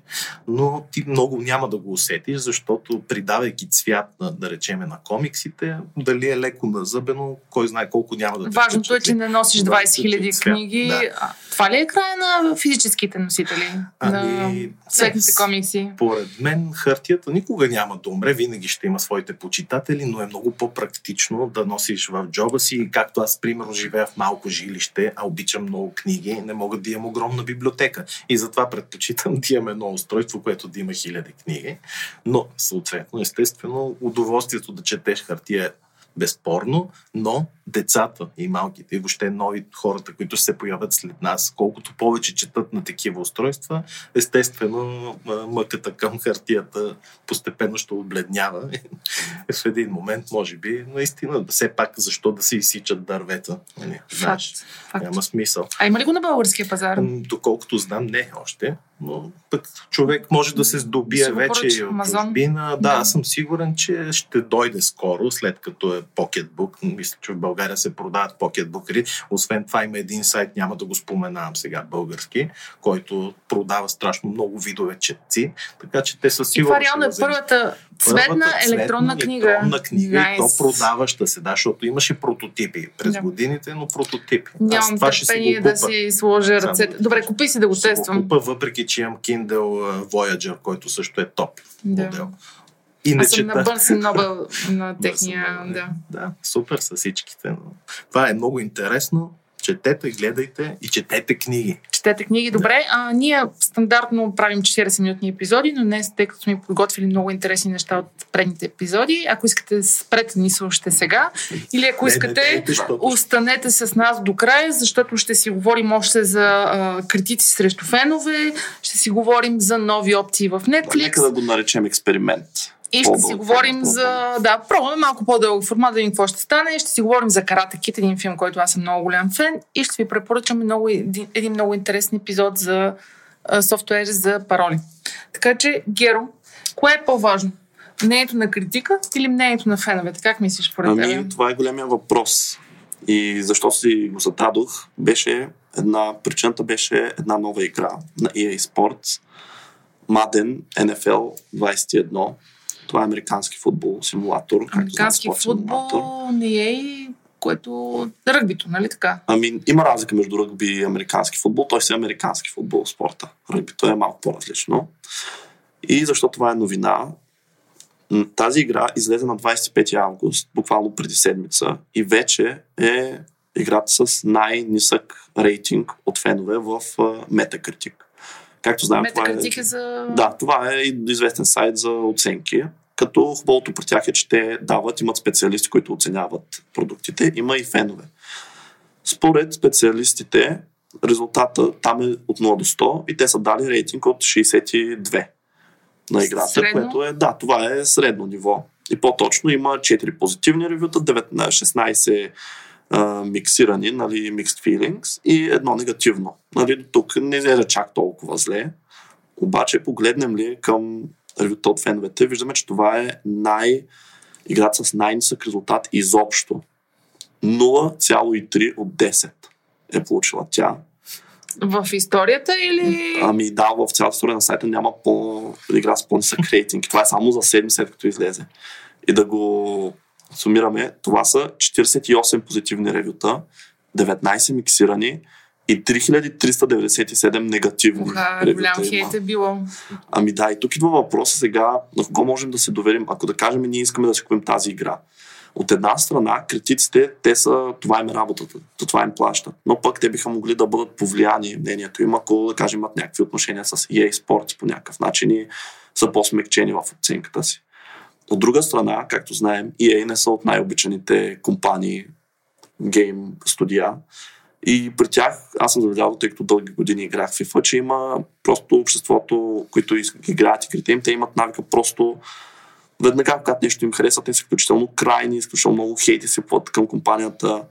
Но ти много няма да го усетиш, защото придавайки цвят, на, да речеме, на комиксите, дали е леко назъбено, кой знае колко няма да те
Важното е,
впечатли.
че не носиш
Да,
20
че
000
цвят.
книги.
Да.
А, Това ли е края на физическите носители? на
Ами,
цветните
с-
комикси?
Според мен хартията никога няма да умре, винаги ще има своите почитатели, но е много по-практично да носиш в джоба си. Както аз, примерно, живея в малко жилище, а обичам много книги, не мога да имам огромна библиотека. И затова предпочитам да имам едно устройство, което да има хиляди книги. Но, съответно, естествено, удоволствието да четеш хартия е безспорно, но децата и малките, и въобще нови хората, които се появят след нас, колкото повече четат на такива устройства, естествено мъката към хартията постепенно ще обледнява. в един момент, може би, наистина, все пак защо да се изсичат дървета? Нали, знаеш,
Факт. Факт.
няма смисъл.
А има ли го на българския пазар?
Доколкото знам, не още, но пък човек може да се здобие
го
вече и от чужбина. Да, аз съм сигурен, че ще дойде скоро, след като е Pocketbook. Мисля, че в България се продават Pocketbook. Освен това има един сайт, няма да го споменавам сега, български, който продава страшно много видове четци, така че те със
И
сигурност
това реално е първата цветна електронна книга.
Електронна книга и то
Nice.
продаваща се, да, защото имаше прототипи през
Да.
годините, но прототипи. Аз
Нямам
това ще си го
да си сложа ръцете. Добре, купи си да го тествам.
купа, въпреки че имам Kindle Voyager, който също е топ
Да.
модел. И не
Аз съм на
чета.
Бърсен Нобел на
Бърсен
техния...
Нобел,
Да.
да, супер са всичките. Но това е много интересно. Четете, гледайте и четете книги.
Четете книги. Добре, а, ние стандартно правим 40-минутни епизоди, но днес, тъй като сме подготвили много интересни неща от предните епизоди, ако искате да спрете да ни слушате сега, или ако
Не, не
искате,
дейте, защото-
останете с нас до края, защото ще си говорим още за а, критици срещу фенове, ще си говорим за нови опции в Netflix.
Нека да го наречем експеримент.
И ще си говорим за... Да, пробваме малко по-дълъг формат, да видим какво ще стане. Ще си говорим за Карата Кит, един филм, който аз съм много голям фен. И ще ви препоръчаме много, един, един много интересен епизод за а, софтуер за пароли. Така че, Геро, кое е по-важно? Мнението на критика или мнението на феновете? Как мислиш според теб?
Ами, това е големия въпрос. И защо си го зададох, беше една, причината беше една нова игра на EA Sports, Madden NFL 21. Това е американски футбол симулатор.
Американски
знаеш, спорт симулатор.
футбол не е и което... Ръгбито, нали така?
Ами, има разлика между ръгби и американски футбол. Той си е американски футбол спорта. Ръгбито е малко по-различно. И защо това е новина? Тази игра излезе на 25 август, буквално преди седмица, и вече е играта с най-нисък рейтинг от фенове в Metacritic. Както знаем, това е...
За...
Да, това е известен сайт за оценки. Като хубавото при тях е, че те дават, имат специалисти, които оценяват продуктите. Има и фенове. Според специалистите, резултата там е от 0 до 100 и те са дали рейтинг от 62 на играта,
Средно?
което е, да, това е средно ниво. И по-точно има 4 позитивни ревюта, 9, на 16 а, миксирани, нали, mixed feelings и едно негативно. Нали, до тук не изглежда чак толкова зле. Обаче, погледнем ли към ревюта от феновете, виждаме, че това е най... играта с най-нисък резултат изобщо. 0,3 от 10 е получила тя.
В историята или...
Ами да, в цялата история на сайта няма по... игра с по-нисък рейтинг. Това е само за 7 след като излезе. И да го сумираме, това са 48 позитивни ревюта, 19 миксирани и 3397 негативни
Уха,
ревюта
голям
има.
хейт е било.
Ами да, и тук идва въпроса сега, на кого можем да се доверим, ако да кажем, ние искаме да си купим тази игра. от една страна, критиците, те са, това им е работата, то това им плащат. Но пък те биха могли да бъдат повлияни мнението им, ако, да кажем, имат някакви отношения с EA Sports по някакъв начин и са по-смекчени в оценката си. От друга страна, както знаем, EA не са от най-обичаните компании, гейм студия. И при тях, аз съм забелязал, тъй като дълги години играх в FIFA, че има просто обществото, които играят игрите им, те имат навика просто веднага, когато нещо им харесва, те са изключително крайни, изключително много хейти се плат към компанията.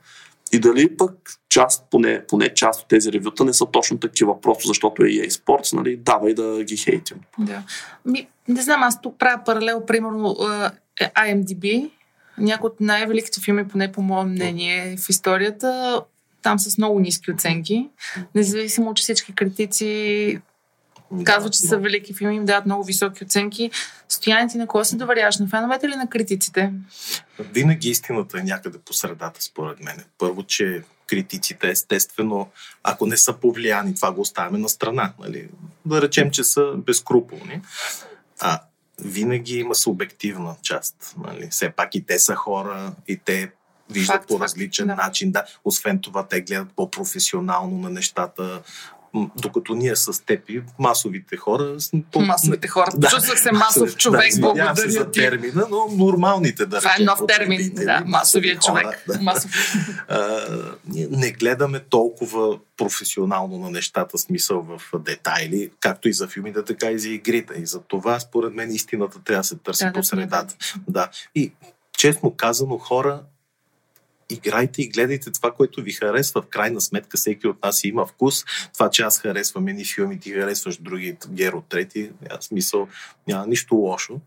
И дали пък част, поне, поне част от тези ревюта не са точно такива, просто защото е EA Sports, нали, давай да ги хейтим.
Да. Ми, не знам, аз тук правя паралел, примерно е IMDb, някои от най-великите филми, поне по мое мнение, в историята, там с много ниски оценки. Независимо, че всички критици казват, че са велики филми, им дават много високи оценки. Стояните на кого се доверяваш? На феновете или на критиците?
Винаги истината е някъде по средата, според мен. Първо, че критиците, естествено, ако не са повлияни, това го оставяме на страна. Нали? Да речем, че са безкруполни. А винаги има субективна част. Нали? Все пак и те са хора, и те виждат факт, по различен факт, да. начин. Да. Освен това, те гледат по-професионално на нещата, докато ние с теб и масовите хора...
По... Масовите хора. Да. Чувствах се масов човек, да, благодаря
се за термина, но нормалните да
Това е нов термин, да, масовия човек. Хора, да. Масов.
А, не гледаме толкова професионално на нещата, смисъл в детайли, както и за филмите, така и за игрите. И за това, според мен, истината трябва да се търси да, по средата. Да, да. И честно казано, хора играйте и гледайте това, което ви харесва. В крайна сметка всеки от нас има вкус. Това, че аз харесвам едни филми, ти харесваш други, Геро трети, няма смисъл, няма нищо лошо.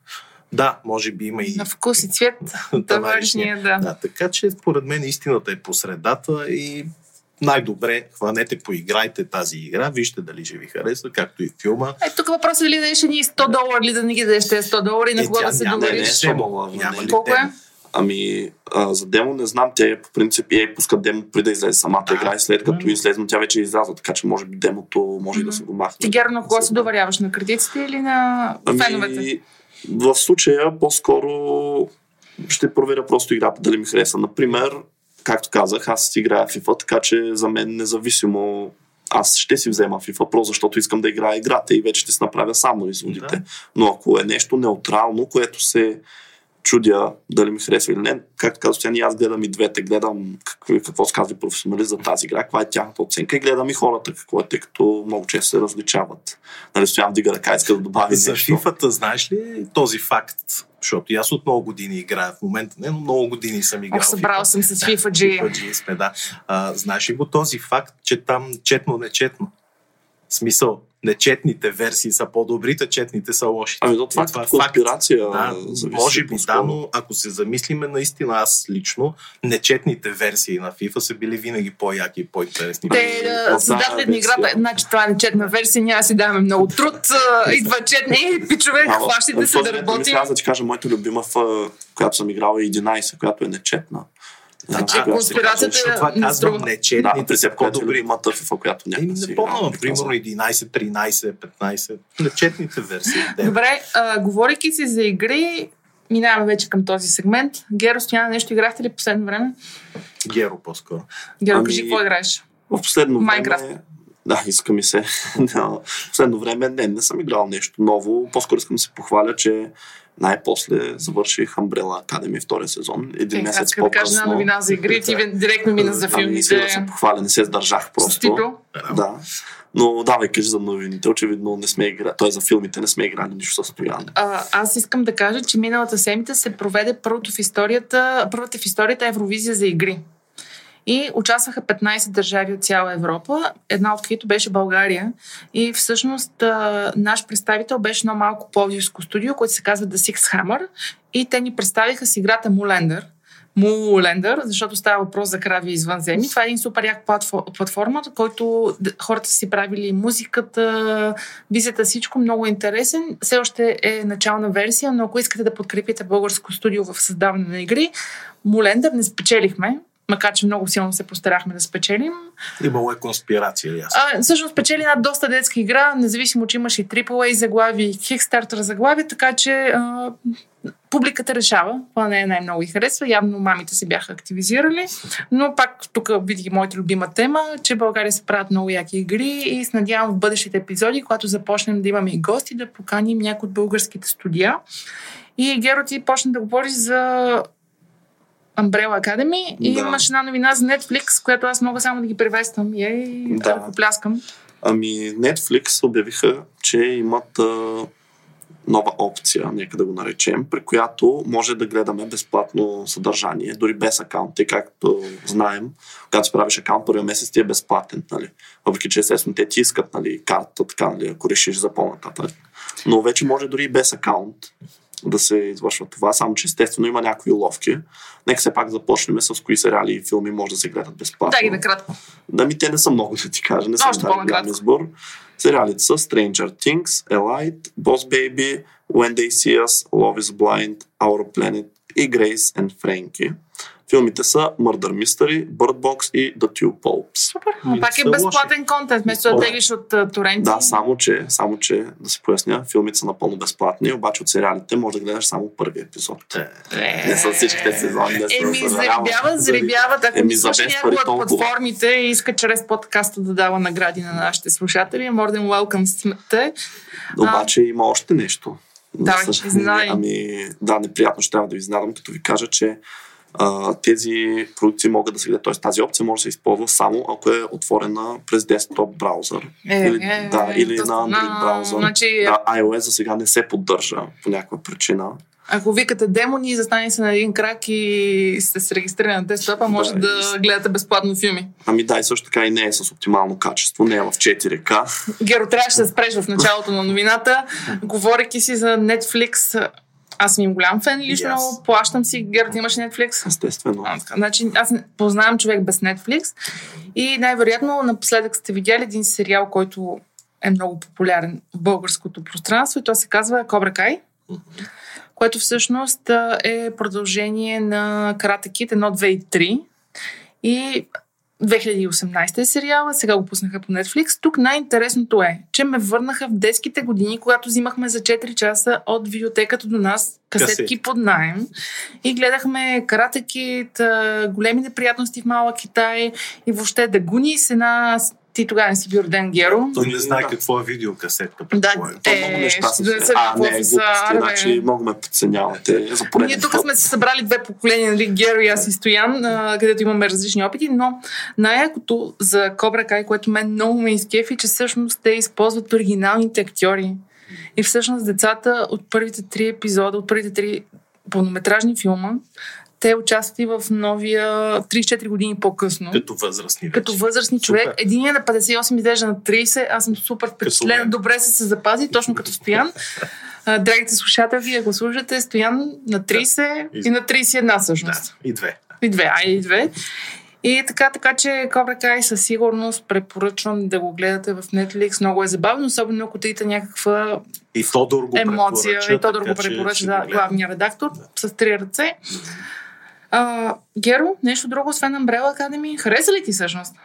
Да, може би има и...
На вкус и цвет, товаришния, да.
да. Така че, според мен, истината е по средата и най-добре хванете, поиграйте тази игра, вижте дали ще ви харесва, както и филма.
Е, тук въпросът е ли да ни 100 долара или да не ги дадеш 100 долара и на е, кого да се довериш?
Не, не, не, няма
ли Колко е?
Ами, а, за демо не знам, те по принцип и пускат демо преди да излезе самата игра и след като mm-hmm. излезе, тя вече е излязла, така че може би демото може mm-hmm. да се го махне.
Ти Геро, на кого се доверяваш? На критиците или на ами, феновете?
В случая по-скоро ще проверя просто играта дали ми хареса. Например, както казах, аз играя FIFA, така че за мен независимо аз ще си взема FIFA, просто защото искам да играя играта и вече ще се направя само изводите. Да. Но ако е нещо неутрално, което се чудя дали ми харесва или не. Както казвам, тя аз гледам и двете, гледам какво, какво се казва професионалист за тази игра, каква е тяхната оценка и гледам и хората какво е, тъй като много често се различават. Нали, стоям вдига ръка, иска да добави
За
нещо.
FIFA знаеш ли този факт? Защото и аз от много години играя в момента, не, но много години съм играл.
събрал съм с FIFA G.
FIFA G сме, да. А, знаеш ли го този факт, че там четно-нечетно? Смисъл, нечетните версии са по-добрите, четните са лоши.
Ами то това, това е конспирация.
Да, може би да, но ако се замислиме наистина, аз лично, нечетните версии на FIFA са били винаги по-яки и по-интересни.
Те да, създателят на играта, значи това е нечетна версия, няма си даваме много труд, идва четни и пичове, хващите се да работим.
Аз да ти кажа, моята любима, в която съм играл е 11, която е нечетна.
Значи да, конспирацията
е... Това казвам, не, че да,
при теб по-добри има в която няма.
Не, не помня, примерно 11, 13, 15, нечетните версии.
Добре, а, говорейки си за игри, минаваме вече към този сегмент. Геро, Стояна, нещо играхте ли последно време?
Геро по-скоро.
Геро, ами, кажи какво играеш?
В последно време... Майнкрафт. Да, иска ми се. в последно време не, не съм играл нещо ново. По-скоро искам да се похваля, че най-после завърших Umbrella Academy втория сезон. Един е, месец по-късно.
Да кажа една новина за игри, ти директно мина за филмите.
Да се похваля, не се сдържах просто. Да. Но давай, кажи за новините. Очевидно не сме играли. Той за филмите не сме играли нищо състояние.
А, аз искам да кажа, че миналата седмица се проведе първото в историята, първата в историята Евровизия за игри. И участваха 15 държави от цяла Европа, една от които беше България. И всъщност наш представител беше едно малко пловдивско студио, което се казва The Six Hammer. И те ни представиха с играта Мулендър. Мулендър, защото става въпрос за крави извънземни. Това е един супер як платформа, който хората си правили музиката, визията, всичко много интересен. Все още е начална версия, но ако искате да подкрепите българско студио в създаване на игри, Мулендър не спечелихме, макар че много силно се постарахме да спечелим.
Имало е конспирация, ясно.
А, всъщност спечели една доста детска игра, независимо, че имаше и AAA заглави, и Kickstarter заглави, така че а, публиката решава. Това не е най-много и харесва. Явно мамите се бяха активизирали. Но пак тук видих моята любима тема, че в България се правят много яки игри и се надявам в бъдещите епизоди, когато започнем да имаме и гости, да поканим някои от българските студия. И Геро, ти почна да говориш за Umbrella Academy и
Да.
имаш една новина за Netflix, която аз мога само да ги приветствам и ей, да. Ръкопляскам.
Ами, Netflix обявиха, че имат а, нова опция, нека да го наречем, при която може да гледаме безплатно съдържание, дори без акаунти, както знаем. Когато си правиш акаунт, първия месец ти е безплатен, нали? Въпреки, че естествено те ти искат нали, карта, така, нали, ако решиш за по-нататък. Но вече може дори и без акаунт да се извършва това, само че естествено има някои уловки. Нека все пак започнем с кои сериали и филми може да се гледат безплатно.
Да, ги накратко.
Да ми те не са много, да ти кажа. Не
Още
дали голям избор. Сериалите са Stranger Things, Elite, Boss Baby, When They See Us, Love is Blind, Our Planet и Grace and Frankie. Филмите са Murder Mystery, Bird Box и The Two Popes.
Супер. Но пак е безплатен контент, вместо да теглиш от а, торенти.
Да, само че, само че, да се поясня, филмите са напълно безплатни, обаче от сериалите може да гледаш само първи епизод.
Е,
Не са всичките сезони. Са
Еми,
съжалявам.
зарибяват, зарибяват. Ако
Еми,
ми
за пари
от платформите и иска чрез подкаста да дава награди на нашите слушатели, more than welcome сте.
Обаче има още нещо. За съжаление. Ами, да, неприятно ще трябва да ви изненадам, като ви кажа, че а, тези продукции могат да се гледат, т.е. тази опция може да се използва само ако е отворена през десктоп браузър.
Е,
или,
е,
да,
е,
или на Android
на-
браузър.
значи-
Да, iOS за сега не се поддържа по някаква причина.
Ако викате демони, застане се на един крак и сте се регистрирали на десктопа, може
Да,
да, гледате безплатно филми.
Ами да, и също така и не е с оптимално качество, не е в 4K.
Геро, трябваше да спреш в началото на новината. Говорейки си за Netflix, аз съм им голям фен лично,
Yes.
плащам си. Геро, ти имаш Netflix?
Естествено.
А, така. Значи, аз познавам човек без Netflix и най-вероятно напоследък сте видяли един сериал, който е много популярен в българското пространство и то се казва Кобра Кай, което всъщност е продължение на Карата Кит 1, 2 и 3 и 2018 е сериала, сега го пуснаха по Netflix. Тук най-интересното е, че ме върнаха в детските години, когато взимахме за 4 часа от библиотеката до нас касетки
Касети.
под найем и гледахме Карате Кит, големи неприятности в Малък Китай и въобще Дагуни с една... Ти тогава не си бил роден, Геро.
Той не знае
Да.
какво е видеокасетка.
Да,
предполагам.
То
Е,
много неща
ще
са.
да се
а,
какво
не,
са,
глупости,
бе.
значи много ме подценявате за
Ние тук сме се събрали две поколения, нали, Геро и аз и Стоян, а, където имаме различни опити, но най-якото за Кобра Кай, което мен много ме изкефи, че всъщност те използват оригиналните актьори. И всъщност децата от първите три епизода, от първите три пълнометражни филма, те участват и в новия 34 години по-късно.
Като възрастни вече.
Като възрастни човек.
Супер.
Единият на 58 изглежда на 30. Аз съм супер впечатлена.
мен.
Добре се се запази, точно като Стоян. Драгите слушателки, ако слушате, Стоян на 30
Да.
и на 31
Да,
всъщност.
и две.
И две, а и две. И така, така че Кобра Кай със сигурност препоръчвам да го гледате в Netflix. Много е забавно, особено ако тъйте някаква
И Тодор го
емоция. И Тодор го препоръча, да,
го
главния редактор, с три ръце. А, Геро, нещо друго, освен Umbrella Academy? Хареса ли ти всъщност?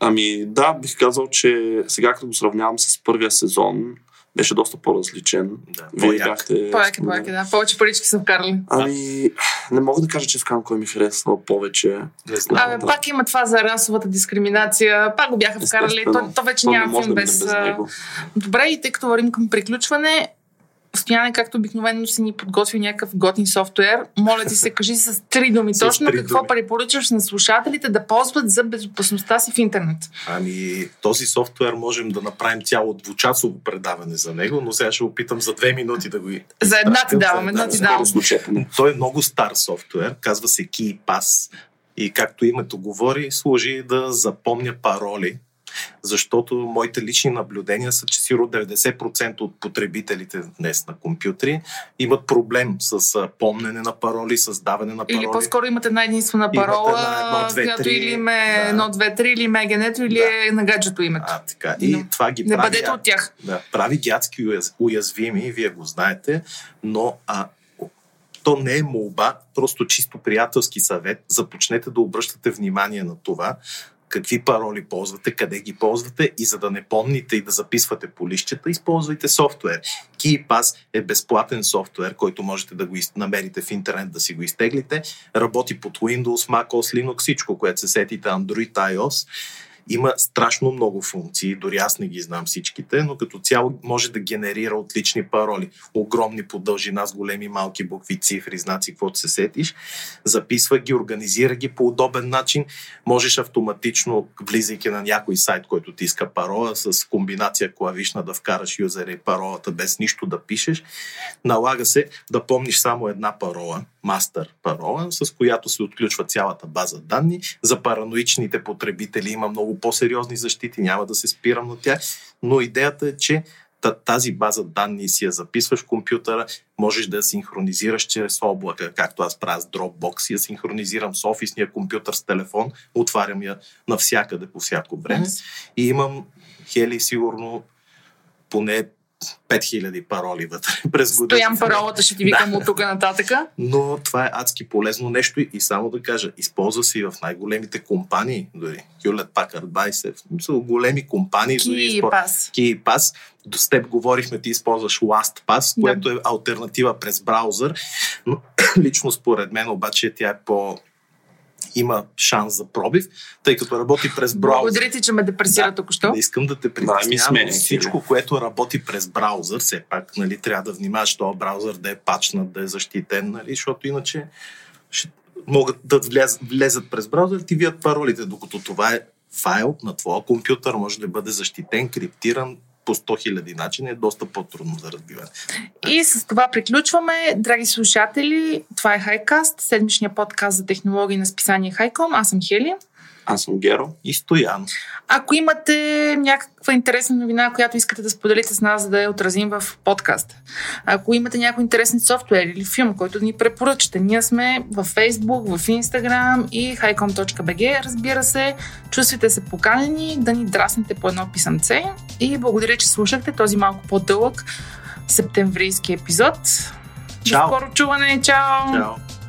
Ами да, бих казал, че сега като го сравнявам с първия сезон, беше доста по-различен.
Да,
Вие бяхте...
По-яки, по-яки, да. Повече парички са вкарали.
Ами, не мога да кажа, че вкарам кой ми харесва повече.
Не знам.
Абе,
да.
пак има това за расовата дискриминация. Пак го бяха вкарали. То, то вече
То не
няма филм без...
без него.
Добре, и тъй като вървим към приключване, Стояне, както обикновено си ни подготви някакъв готин софтуер, моля ти се, кажи с три думи
С
точно
три
какво
думи.
препоръчваш на слушателите да ползват за безопасността си в интернет.
Ами, този софтуер можем да направим цяло двучасово предаване за него, но сега ще опитам за две минути да го
За една ти давам, една ти
да.
давам.
Той е много стар софтуер, казва се KeyPass и както името говори, служи да запомня пароли, защото моите лични наблюдения са, че сигурно 90% от потребителите днес на компютри имат проблем с помнене на пароли, с даване на пароли.
Или по-скоро имате една единствена парола,
една, едно, две,
която
три,
или ме
да.
едно, две, три, или ме генето, или
Да.
е на гаджето името.
А, така. И
Но
това ги
Не
прави,
бъдете от тях.
да, прави ги адски уяз, уязвими, вие го знаете, но а, То не е молба, просто чисто приятелски съвет. Започнете да обръщате внимание на това, какви пароли ползвате, къде ги ползвате и за да не помните и да записвате по лищата, използвайте софтуер. KeyPass е безплатен софтуер, който можете да го намерите в интернет, да си го изтеглите. Работи под Windows, macOS, Linux, всичко, което се сетите, Android, iOS. Има страшно много функции, дори аз не ги знам всичките, но като цяло може да генерира отлични пароли. Огромни по дължина с големи малки букви, цифри, знаци, каквото се сетиш. Записва ги, организира ги по удобен начин. Можеш автоматично, влизайки на някой сайт, който ти иска парола, с комбинация клавишна да вкараш юзера и паролата без нищо да пишеш. Налага се да помниш само една парола, мастер парола, с която се отключва цялата база данни. За параноичните потребители има много по-сериозни защити, няма да се спирам на тях, но идеята е, че тази база данни си я записваш в компютъра, можеш да я синхронизираш чрез облака, както аз правя с Dropbox, я синхронизирам с офисния компютър с телефон, отварям я навсякъде по всяко време. И имам хели сигурно поне 5000 пароли вътре през година.
Стоям паролата, ще ти викам да. от тук нататъка.
Но това е адски полезно нещо и само да кажа, използва се и в най-големите компании, дори Hewlett Packard, Bicep, са големи компании.
Key Pass.
Key Pass. До с теб говорихме, ти използваш LastPass, да. което е альтернатива през браузър. Но лично според мен обаче тя е по има шанс за пробив, тъй като работи през браузър.
Благодаря ти, че ме депресира
да,
току-що.
Не искам да те притеснявам, да, всичко, което работи през браузър, все пак нали, трябва да внимаваш този браузър да е пачнат, да е защитен, нали, защото иначе ще могат да влязат, влезат през браузър, ти вият паролите, докато това е файл на твоя компютър, може да бъде защитен, криптиран, по 100 000 начини е доста по-трудно за разбиване.
И с това приключваме. Драги слушатели, това е Хайкаст, седмичния подкаст за технологии на списание Хайком. Аз съм Хели.
Аз съм Геро.
И Стоян.
Ако имате някаква интересна новина, която искате да споделите с нас, за да я отразим в подкаст. Ако имате някой интересен софтуер или филм, който ни препоръчате, ние сме в Facebook, в Instagram и highcom.bg. Разбира се, чувствайте се поканени да ни драснете по едно писъмце и благодаря, че слушахте този малко по-дълъг септемврийски епизод.
Чао!
До скоро чуване! Чао!
Чао!